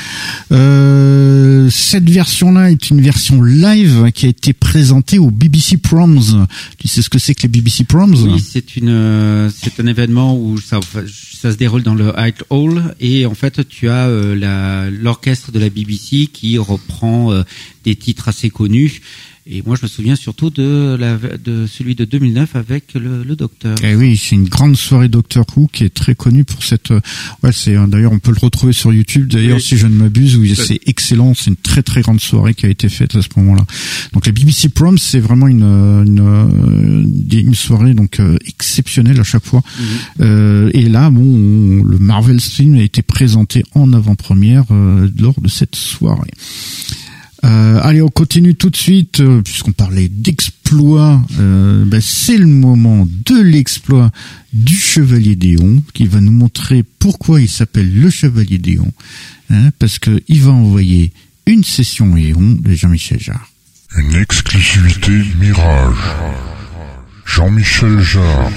Euh, cette version-là est une version live qui a été présentée au BBC Proms. Tu sais ce que c'est que les BBC Proms? Oui, c'est une, c'est un événement où ça, ça se déroule dans le Hyde Hall et en fait tu as euh, l'orchestre de la BBC qui reprend euh, des titres assez connus Et moi, je me souviens surtout de, la, de celui de 2009 avec le, le Docteur. Eh oui, c'est une grande soirée Docteur Who qui est très connue pour cette. euh, Ouais, c'est d'ailleurs on peut le retrouver sur YouTube. D'ailleurs, Oui. si je ne m'abuse, où c'est excellent. C'est une très très grande soirée qui a été faite à ce moment-là. Donc la BBC Prom, c'est vraiment une euh, une, euh, une soirée donc euh, exceptionnelle à chaque fois. Euh, et là, bon, on- le Marvel Stream a été présenté en avant-première euh, lors de cette soirée. Euh, allez, on continue tout de suite, euh, puisqu'on parlait d'exploit. Euh, ben, c'est le moment de l'exploit du Chevalier Déon, qui va nous montrer pourquoi il s'appelle le Chevalier Déon. Hein, parce que il va envoyer une session Éon de Jean-Michel Jarre. Une exclusivité Mirage. Jean-Michel Jarre.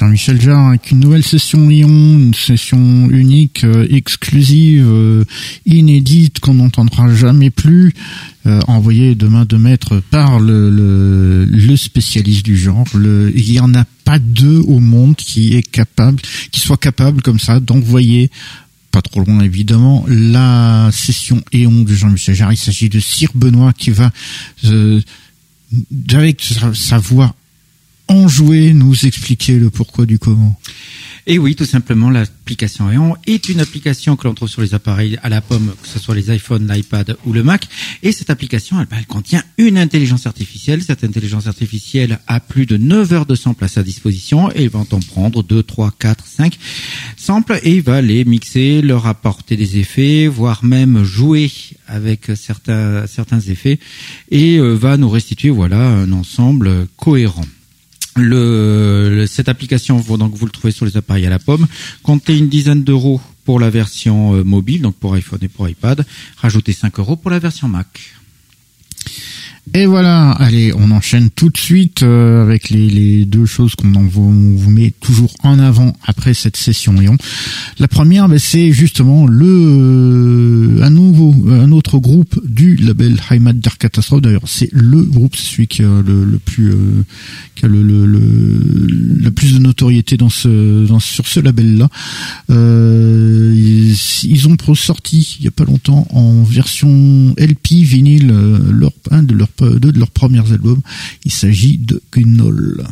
Jean-Michel Jarre avec une nouvelle session Lyon, une session unique, euh, exclusive, euh, inédite, qu'on n'entendra jamais plus, euh, envoyée de main de maître par le, spécialiste du genre. Il y en a pas deux au monde qui est capable, soit capable comme ça d'envoyer pas trop loin évidemment, la session Éon de Jean-Michel Jarre. Il s'agit de Sir Benoît qui va, avec sa voix enjouée, nous expliquer le pourquoi du comment. Et oui, tout simplement, l'application Eon est une application que l'on trouve sur les appareils à la pomme, que ce soit les iPhones, l'iPad ou le Mac. Et cette application, elle, elle, contient une intelligence artificielle. Cette intelligence artificielle a plus de 9 heures de samples à sa disposition et il va en prendre 2, 3, 4, 5 samples et il va les mixer, leur apporter des effets, voire même jouer avec certains, certains effets et euh, va nous restituer, voilà, un ensemble cohérent. Cette application, vous, donc vous le trouvez sur les appareils à la pomme. Comptez une dizaine d'euros pour la version euh, mobile, donc pour iPhone et pour iPad. Rajoutez 5 euros pour la version Mac. Et voilà, allez, on enchaîne tout de suite euh, avec les, les, deux choses qu'on vous, met toujours en avant après cette session Lyon. La première, ben, c'est justement le euh, un nouveau, un autre groupe du label Heimat Dark Catastrophe. D'ailleurs, c'est le groupe, c'est celui qui a le, le plus, euh, qui a le, le, le, plus de notoriété dans ce, dans, sur ce label-là. Euh, ils, ils, ont sorti il y a pas longtemps en version LP vinyle leur un de leurs de leurs premiers albums. Il s'agit de Gnoll.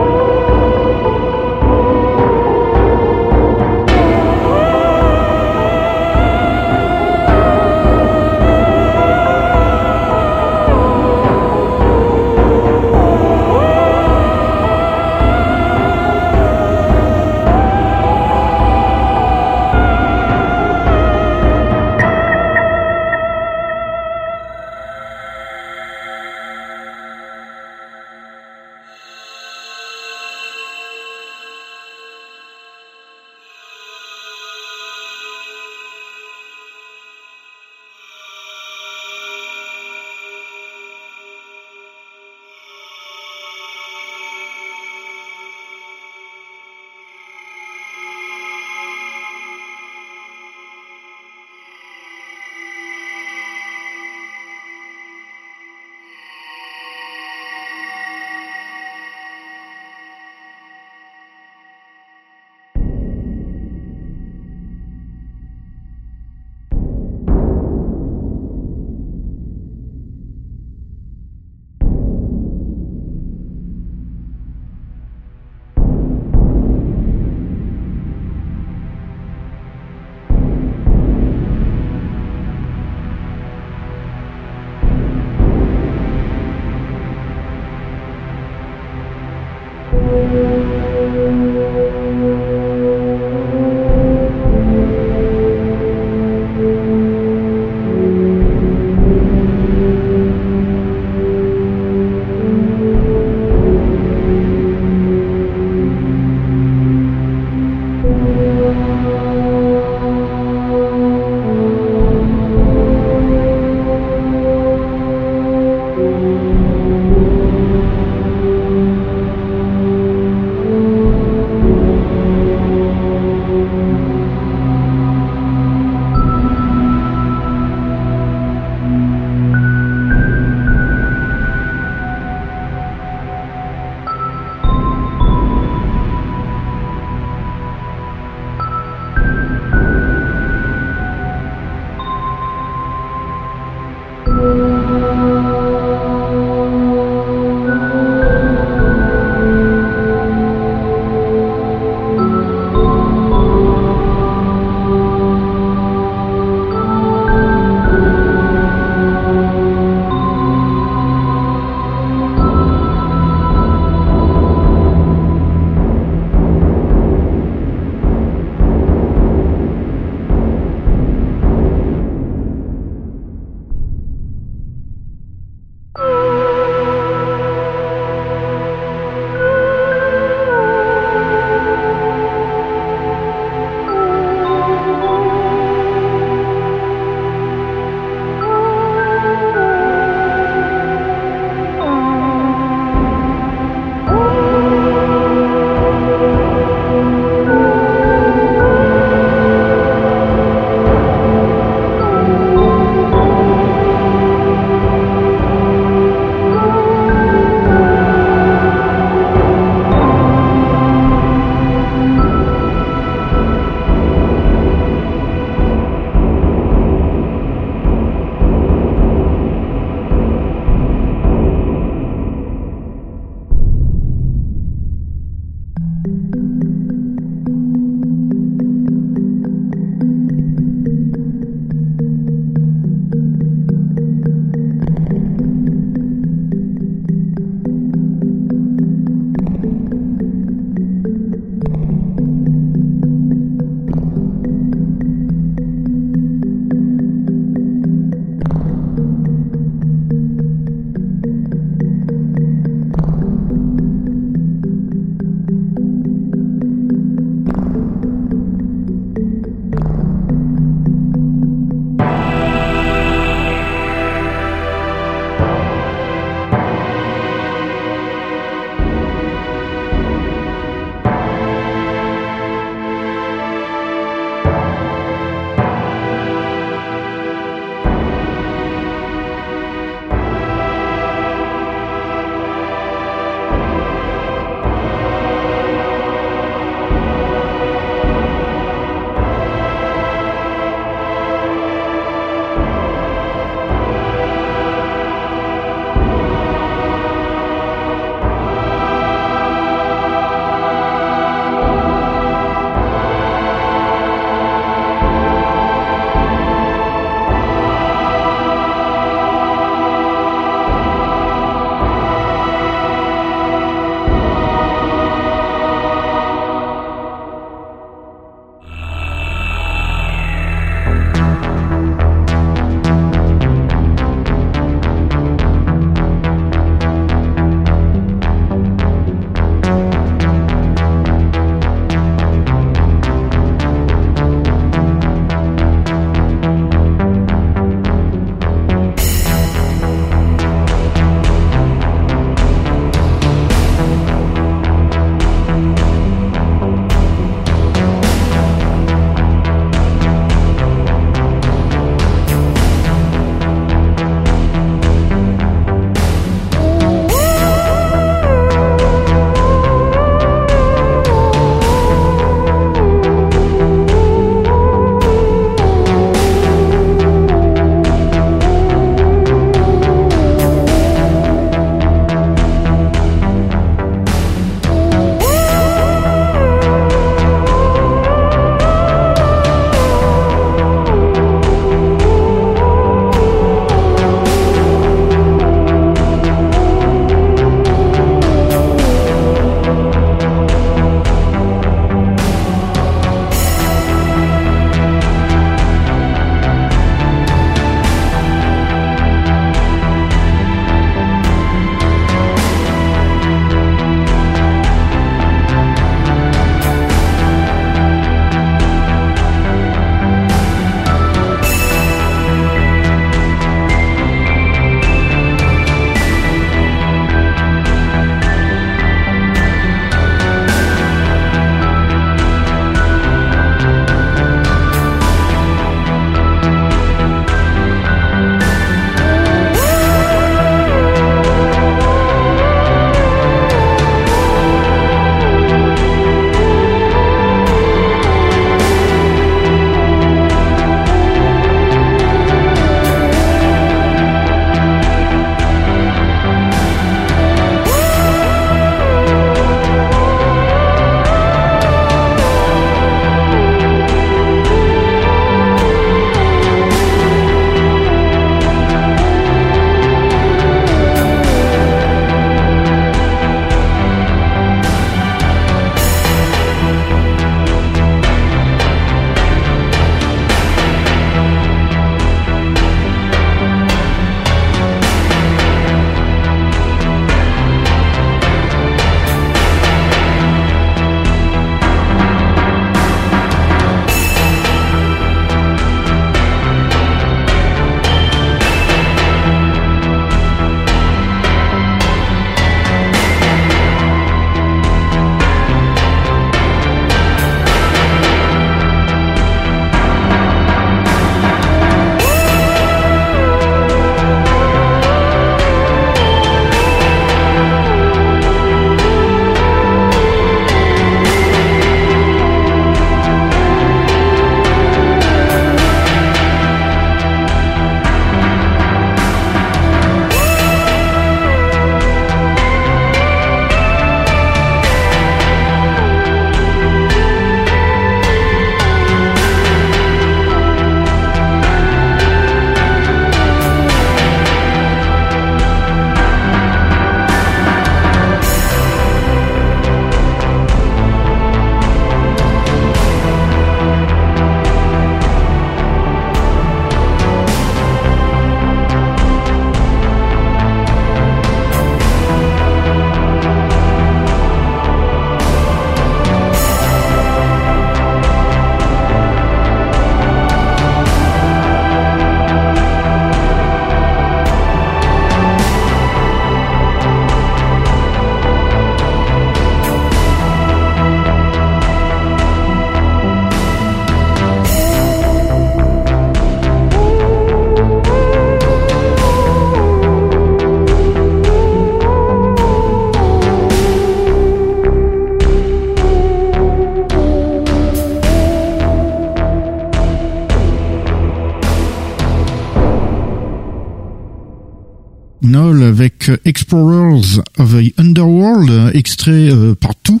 Explorers of the Underworld, extrait euh, partout,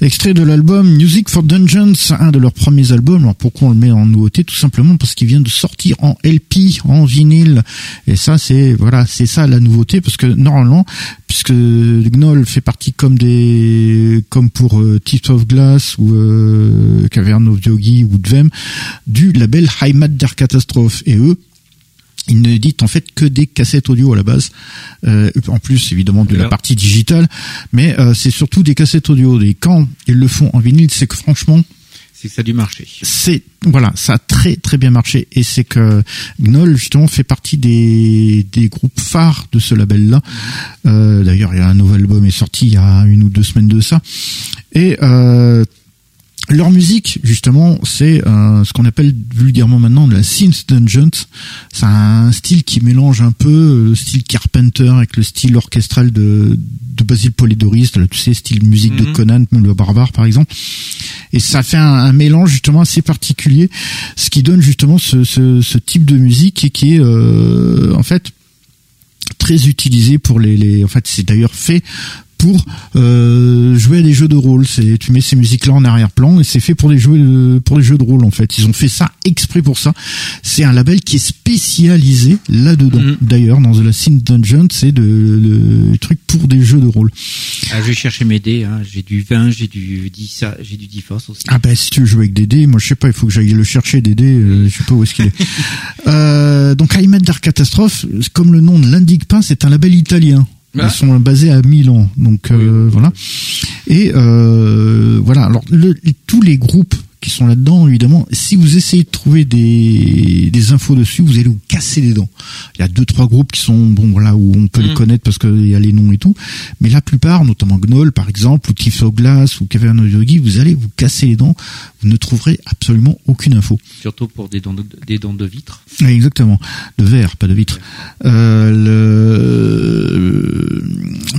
extrait de l'album Music for Dungeons, un de leurs premiers albums. Alors pourquoi on le met en nouveauté? Tout simplement parce qu'il vient de sortir en LP, en vinyle. Et ça, c'est voilà, c'est ça la nouveauté, parce que normalement, puisque Gnoll fait partie comme des, comme pour euh, of Glass ou euh, Cavern of Yogi ou Dvem, du label Heimat der Catastrophe. Et eux, ils n'éditent en fait que des cassettes audio à la base, euh, en plus évidemment de la partie digitale, mais euh, c'est surtout des cassettes audio. Et quand ils le font en vinyle, c'est que franchement, C'est que ça a dû marcher. c'est voilà, ça a très très bien marché et c'est que Gnoll justement fait partie des des groupes phares de ce label-là. Euh, D'ailleurs, il y a un nouvel album est sorti il y a une ou deux semaines de ça et euh, leur musique, justement, c'est euh, ce qu'on appelle vulgairement maintenant de la synth dungeons. C'est un style qui mélange un peu le style Carpenter avec le style orchestral de, de Basil Polidoris, tu sais, style musique de Mhm. Conan, le barbare par exemple. Et ça fait un, un mélange justement assez particulier, ce qui donne justement ce, ce, ce type de musique et qui est euh, en fait très utilisé pour les, les en fait c'est d'ailleurs fait pour euh, jouer à des jeux de rôle. C'est tu mets ces musiques là en arrière-plan et c'est fait pour les jeux de- pour les jeux de rôle en fait. Ils ont fait ça exprès pour ça. C'est un label qui est spécialisé là-dedans. Mhm. D'ailleurs dans la Synth Dungeon, c'est de, de, de trucs pour des jeux de rôle. Ah, je vais chercher mes dés. Hein. J'ai du 20, j'ai du 10, j'ai du 10 force aussi. Ah ben si tu veux jouer avec des dés, moi je sais pas, il faut que j'aille le chercher des dés, euh, je sais pas où est-ce qu'il est. euh, donc Ayman Dark Catastrophe, comme le nom ne l'indique pas, c'est un label italien. Ils Ah. sont basés à Milan, donc euh, voilà. Et euh, voilà. Alors le- tous les groupes qui sont là-dedans, évidemment, si vous essayez de trouver des, des infos dessus, vous allez vous casser les dents. Il y a deux trois groupes qui sont bon voilà où on peut les Mm. connaître parce qu'il y a les noms et tout, mais la plupart, notamment Gnoll par exemple, ou Tiff of Glass ou Cavern of Yogi, vous allez vous casser les dents, vous ne trouverez absolument aucune info. Surtout pour des dents de, des dents de vitre. Oui, exactement. De verre, pas de vitre. Euh, le...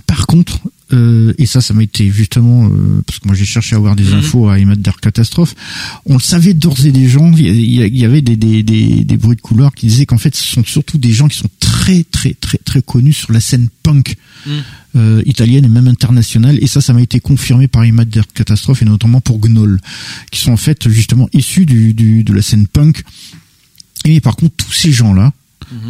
Par contre, euh, et ça, ça m'a été justement euh, parce que moi j'ai cherché à avoir des Mhm. infos à Imad Dark Catastrophe. On le savait d'ores et déjà. Il y, a- il y avait des, des, des, des bruits de couloir qui disaient qu'en fait, ce sont surtout des gens qui sont très très très très connus sur la scène punk Mhm. euh, italienne et même internationale. Et ça, ça m'a été confirmé par Imad Dark Catastrophe et notamment pour Gnoll, qui sont en fait justement issus du, du de la scène punk. Et par contre, tous ces gens-là,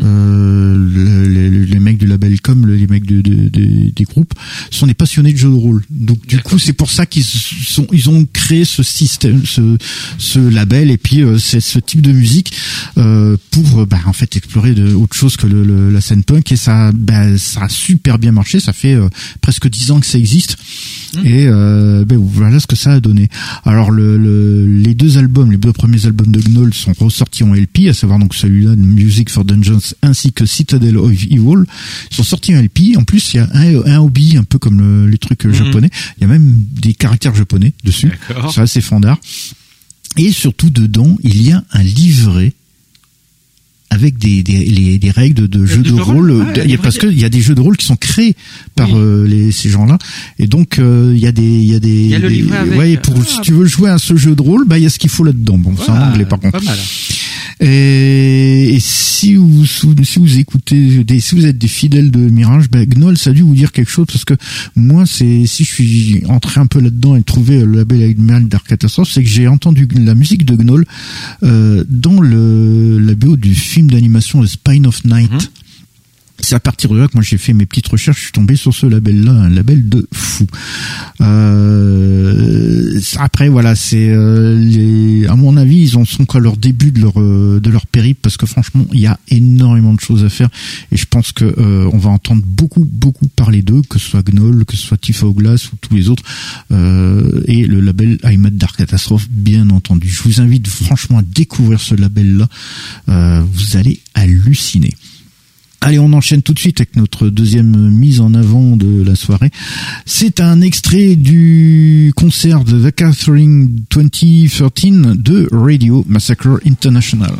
euh, le- les, les mecs du label comme les mecs de, de- de- des groupes sont des passionnés de jeux de rôle. Donc du coup, c'est pour ça qu'ils sont, ils ont créé ce système, ce, ce label et puis euh, c'est ce type de musique euh, pour euh, bah, en fait explorer de, autre chose que le, le- la scène punk et ça, bah, ça a super bien marché. Ça fait euh, presque dix ans que ça existe et euh, ben, voilà ce que ça a donné. Alors le, le- les deux albums, les deux premiers albums de Gnoll sont ressortis en LP, à savoir donc celui-là de Music for Ainsi que Citadel of Evil, ils sont sortis en LP. En plus, il y a un, un hobby un peu comme le- les trucs euh, Mhm. japonais. Il y a même des caractères japonais dessus. C'est assez fandard. Et surtout dedans, il y a un livret avec des, des, les- des règles de, jeux de, de rôle. rôle, ouais, Il y a, parce qu'il y a des jeux de rôle qui sont créés par Oui. euh, les, ces gens-là. Et donc, euh, il y a des... Il y a des, Il y a le des- livret avec. ouais, pour, Ah. si tu veux jouer à ce jeu de rôle, bah, il y a ce qu'il faut là-dedans. Bon, c'est en Ah, anglais par contre. Pas mal. Et, et si vous si vous écoutez des, si vous êtes des fidèles de Mirage, ben Gnoll ça a dû vous dire quelque chose parce que moi c'est si je suis entré un peu là-dedans et trouvé le label Admiral Dark Catastrophe, c'est que j'ai entendu la musique de Gnoll euh, dans le la BO du film d'animation The Spine of Night. Mhm. C'est à partir de là que moi j'ai fait mes petites recherches, je suis tombé sur ce label-là, un label de fou. Euh, après voilà, c'est euh, à mon avis ils en sont qu'à leur début de leur euh, de leur périple parce que franchement il y a énormément de choses à faire et je pense que euh, on va entendre beaucoup beaucoup parler d'eux, que ce soit Gnoll, que ce soit Tifa ou tous les autres et le label IMAD Dark Catastrophe bien entendu. Je vous invite franchement à découvrir ce label-là, vous allez halluciner. Allez, on enchaîne tout de suite avec notre deuxième mise en avant de la soirée. C'est un extrait du concert de The Catherine 2013 de Radio Massacre International.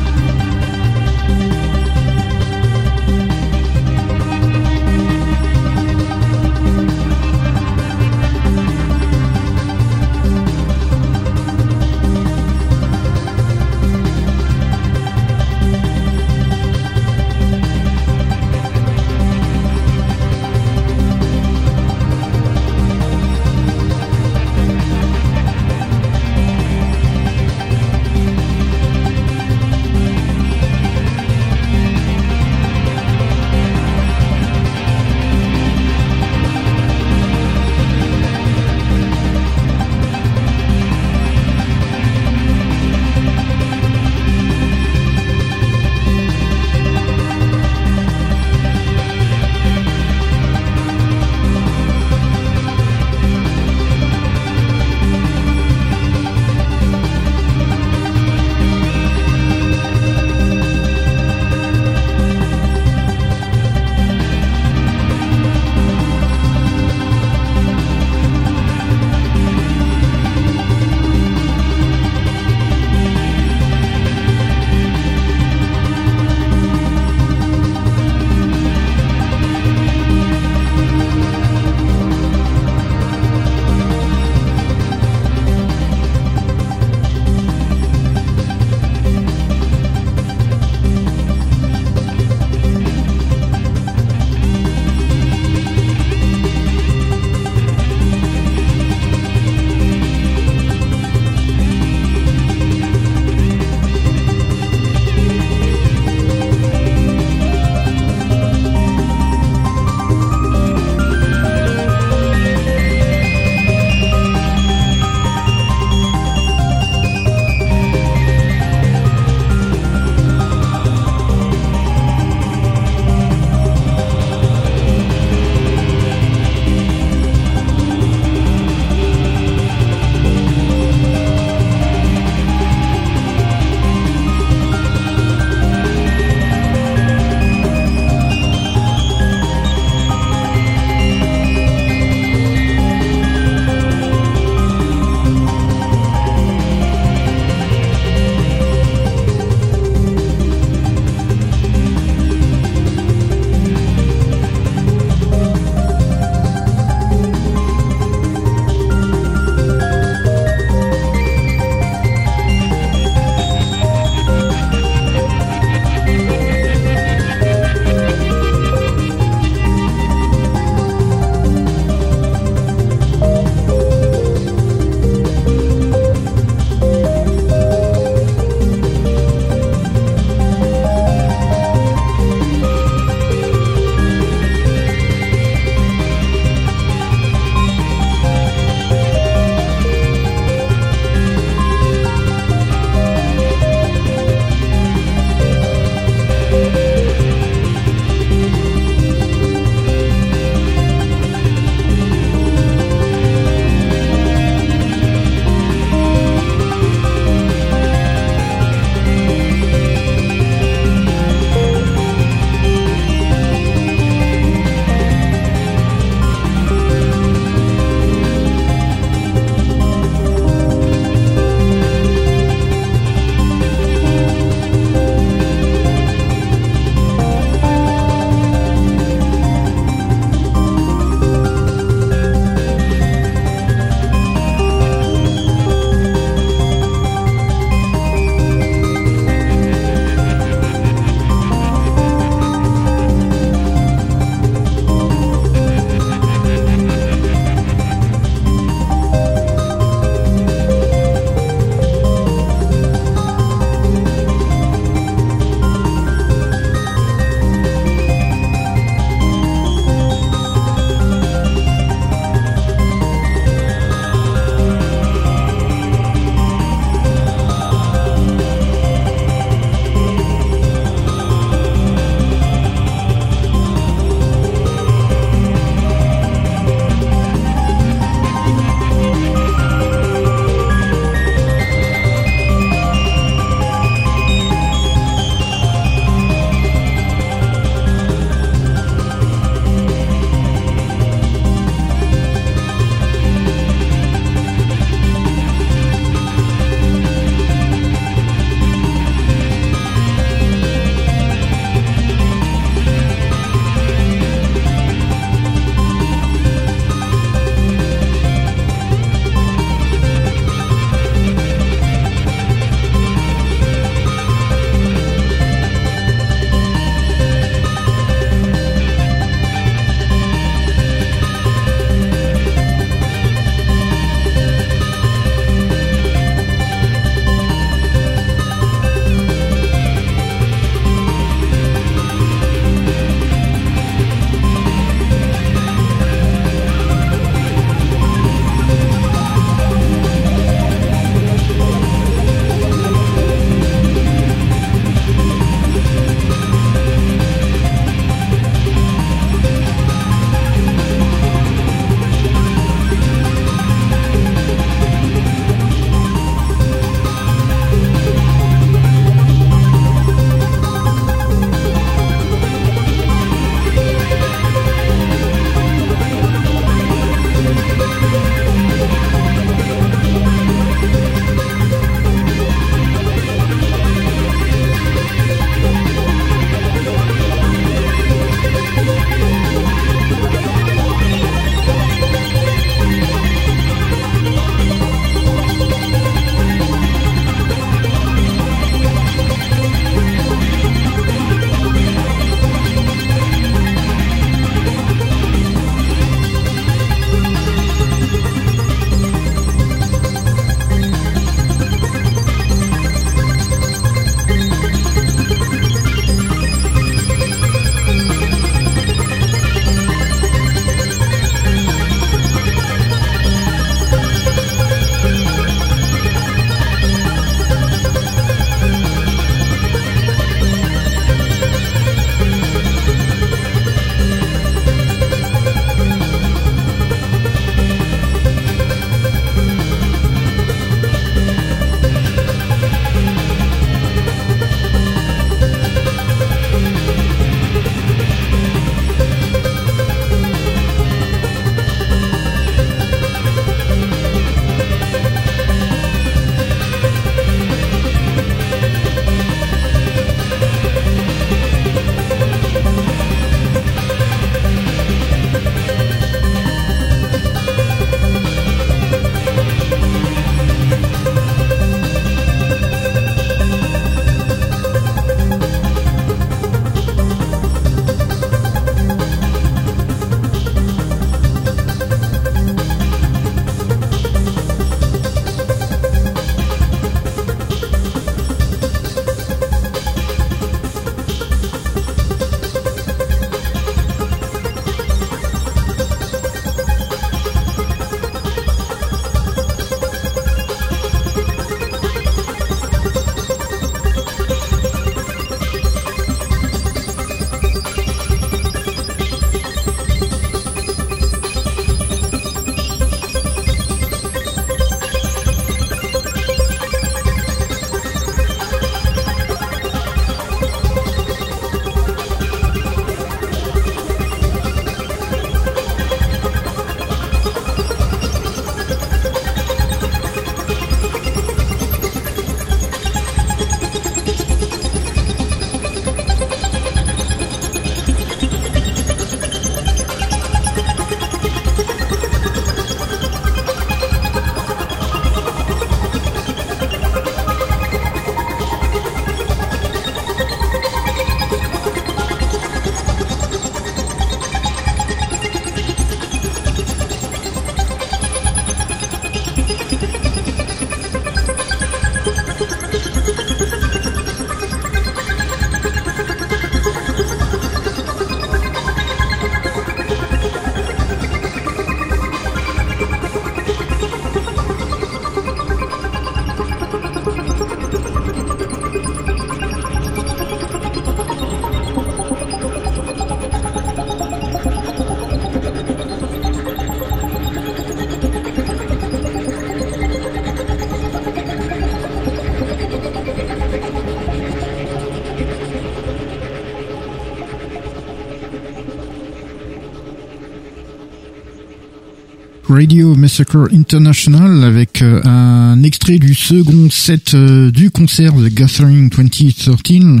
Radio Massacre International avec euh, un extrait du second set euh, du concert The Gathering 2013.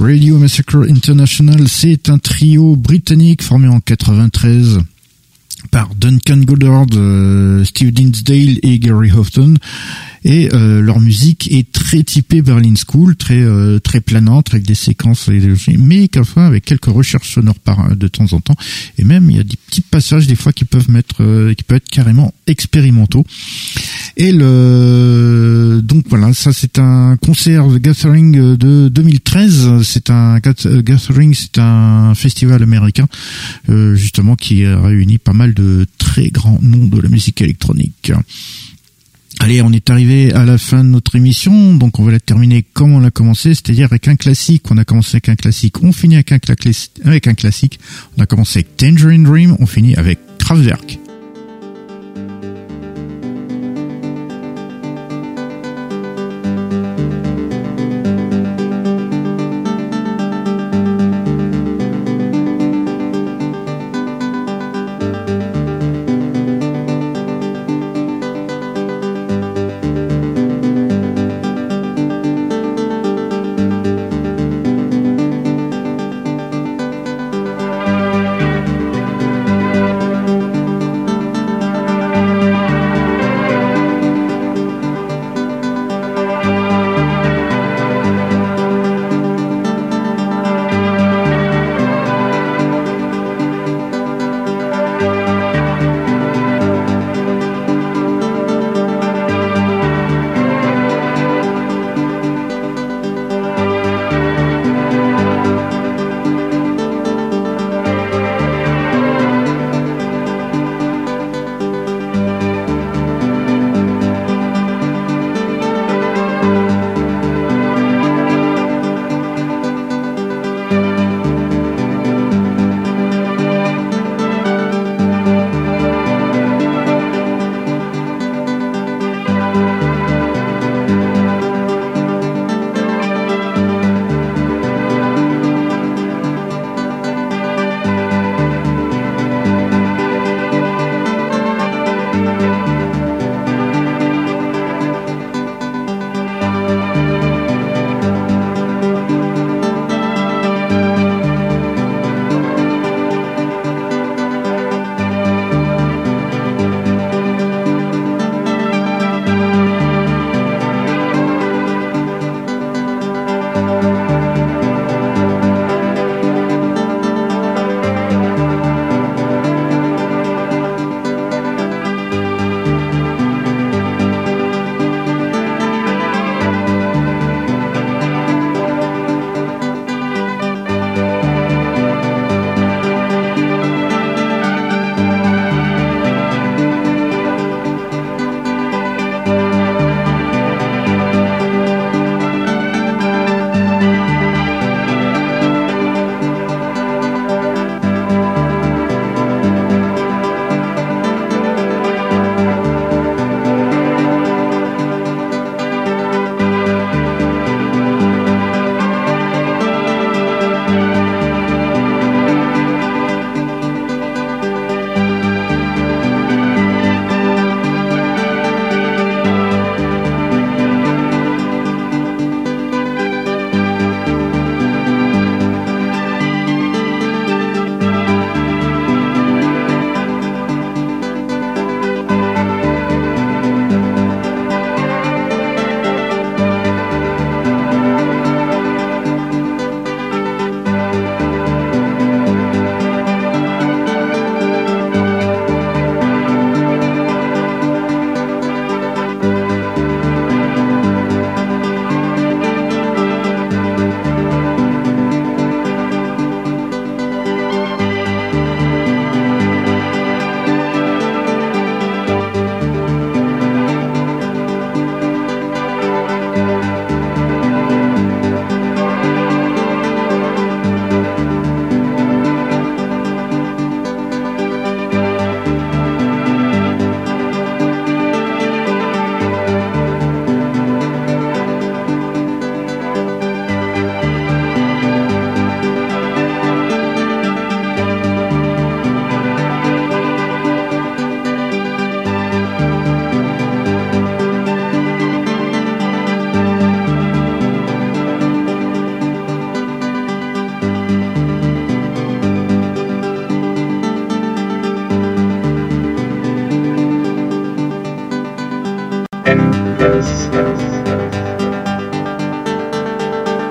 Radio Massacre International, c'est un trio britannique formé en 93 par Duncan Goddard, euh, Steve Dinsdale et Gary Houghton et leur musique est très typée Berlin School, très euh, très planante avec des séquences mais avec quelques recherches sonores par de temps en temps et même il y a des petits passages des fois qui peuvent peuvent être carrément expérimentaux. Et le donc voilà, ça c'est un concert de Gathering de 2013, c'est un Gathering, c'est un festival américain justement qui réunit pas mal de très grands noms de la musique électronique. Allez, on est arrivé à la fin de notre émission, donc on va la terminer comme on l'a commencé, c'est-à-dire avec un classique. On a commencé avec un classique, on finit avec un, classique. On a commencé avec Tangerine Dream, on finit avec Kraftwerk.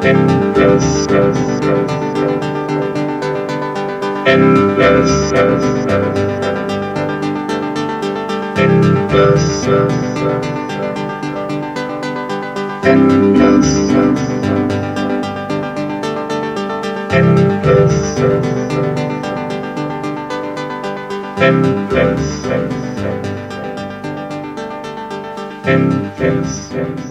Endless. Endless.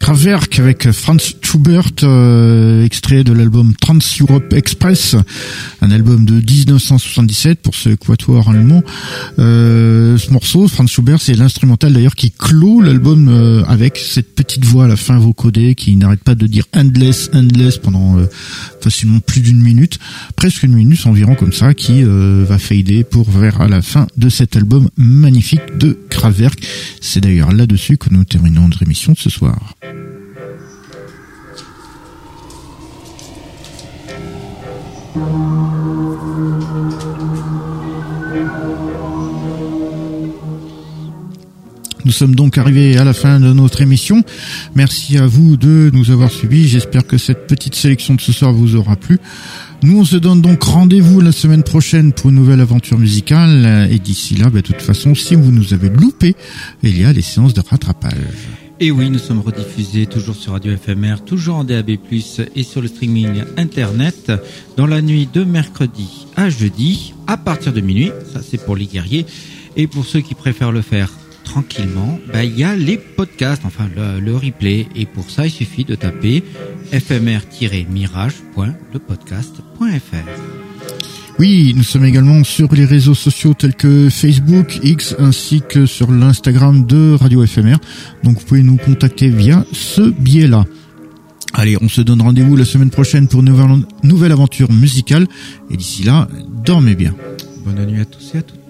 Kraftwerk avec Franz Schubert, euh, extrait de l'album Trans Europe Express, un album de 1977 pour ce quatuor allemand. Euh, ce morceau, Franz Schubert, c'est l'instrumental d'ailleurs qui clôt l'album euh, avec cette petite voix à la fin vocodée qui n'arrête pas de dire endless, endless pendant euh, facilement plus d'une minute, presque une minute environ comme ça, qui va fader pour vers à la fin de cet album magnifique de Kraftwerk. C'est d'ailleurs là-dessus que nous terminons notre émission de ce soir. Nous sommes donc arrivés à la fin de notre émission. Merci à vous de nous avoir suivis. J'espère que cette petite sélection de ce soir vous aura plu. Nous, on se donne donc rendez-vous la semaine prochaine pour une nouvelle aventure musicale. Et d'ici là, bah, de toute façon, si vous nous avez loupé, il y a les séances de rattrapage. Et oui, nous sommes rediffusés toujours sur Radio FMR, toujours en DAB+, et sur le streaming internet, dans la nuit de mercredi à jeudi, à partir de minuit, ça c'est pour les guerriers, et pour ceux qui préfèrent le faire tranquillement, bah, il y a les podcasts, enfin le, le, replay, et pour ça il suffit de taper fmr-mirage.lepodcast.fr. Oui, nous sommes également sur les réseaux sociaux tels que Facebook, X, ainsi que sur l'Instagram de Radio FMR. Donc vous pouvez nous contacter via ce biais-là. Allez, on se donne rendez-vous la semaine prochaine pour une nouvelle, nouvelle aventure musicale. Et d'ici là, dormez bien. Bonne nuit à tous et à toutes.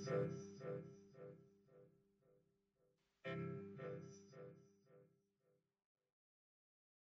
Yes.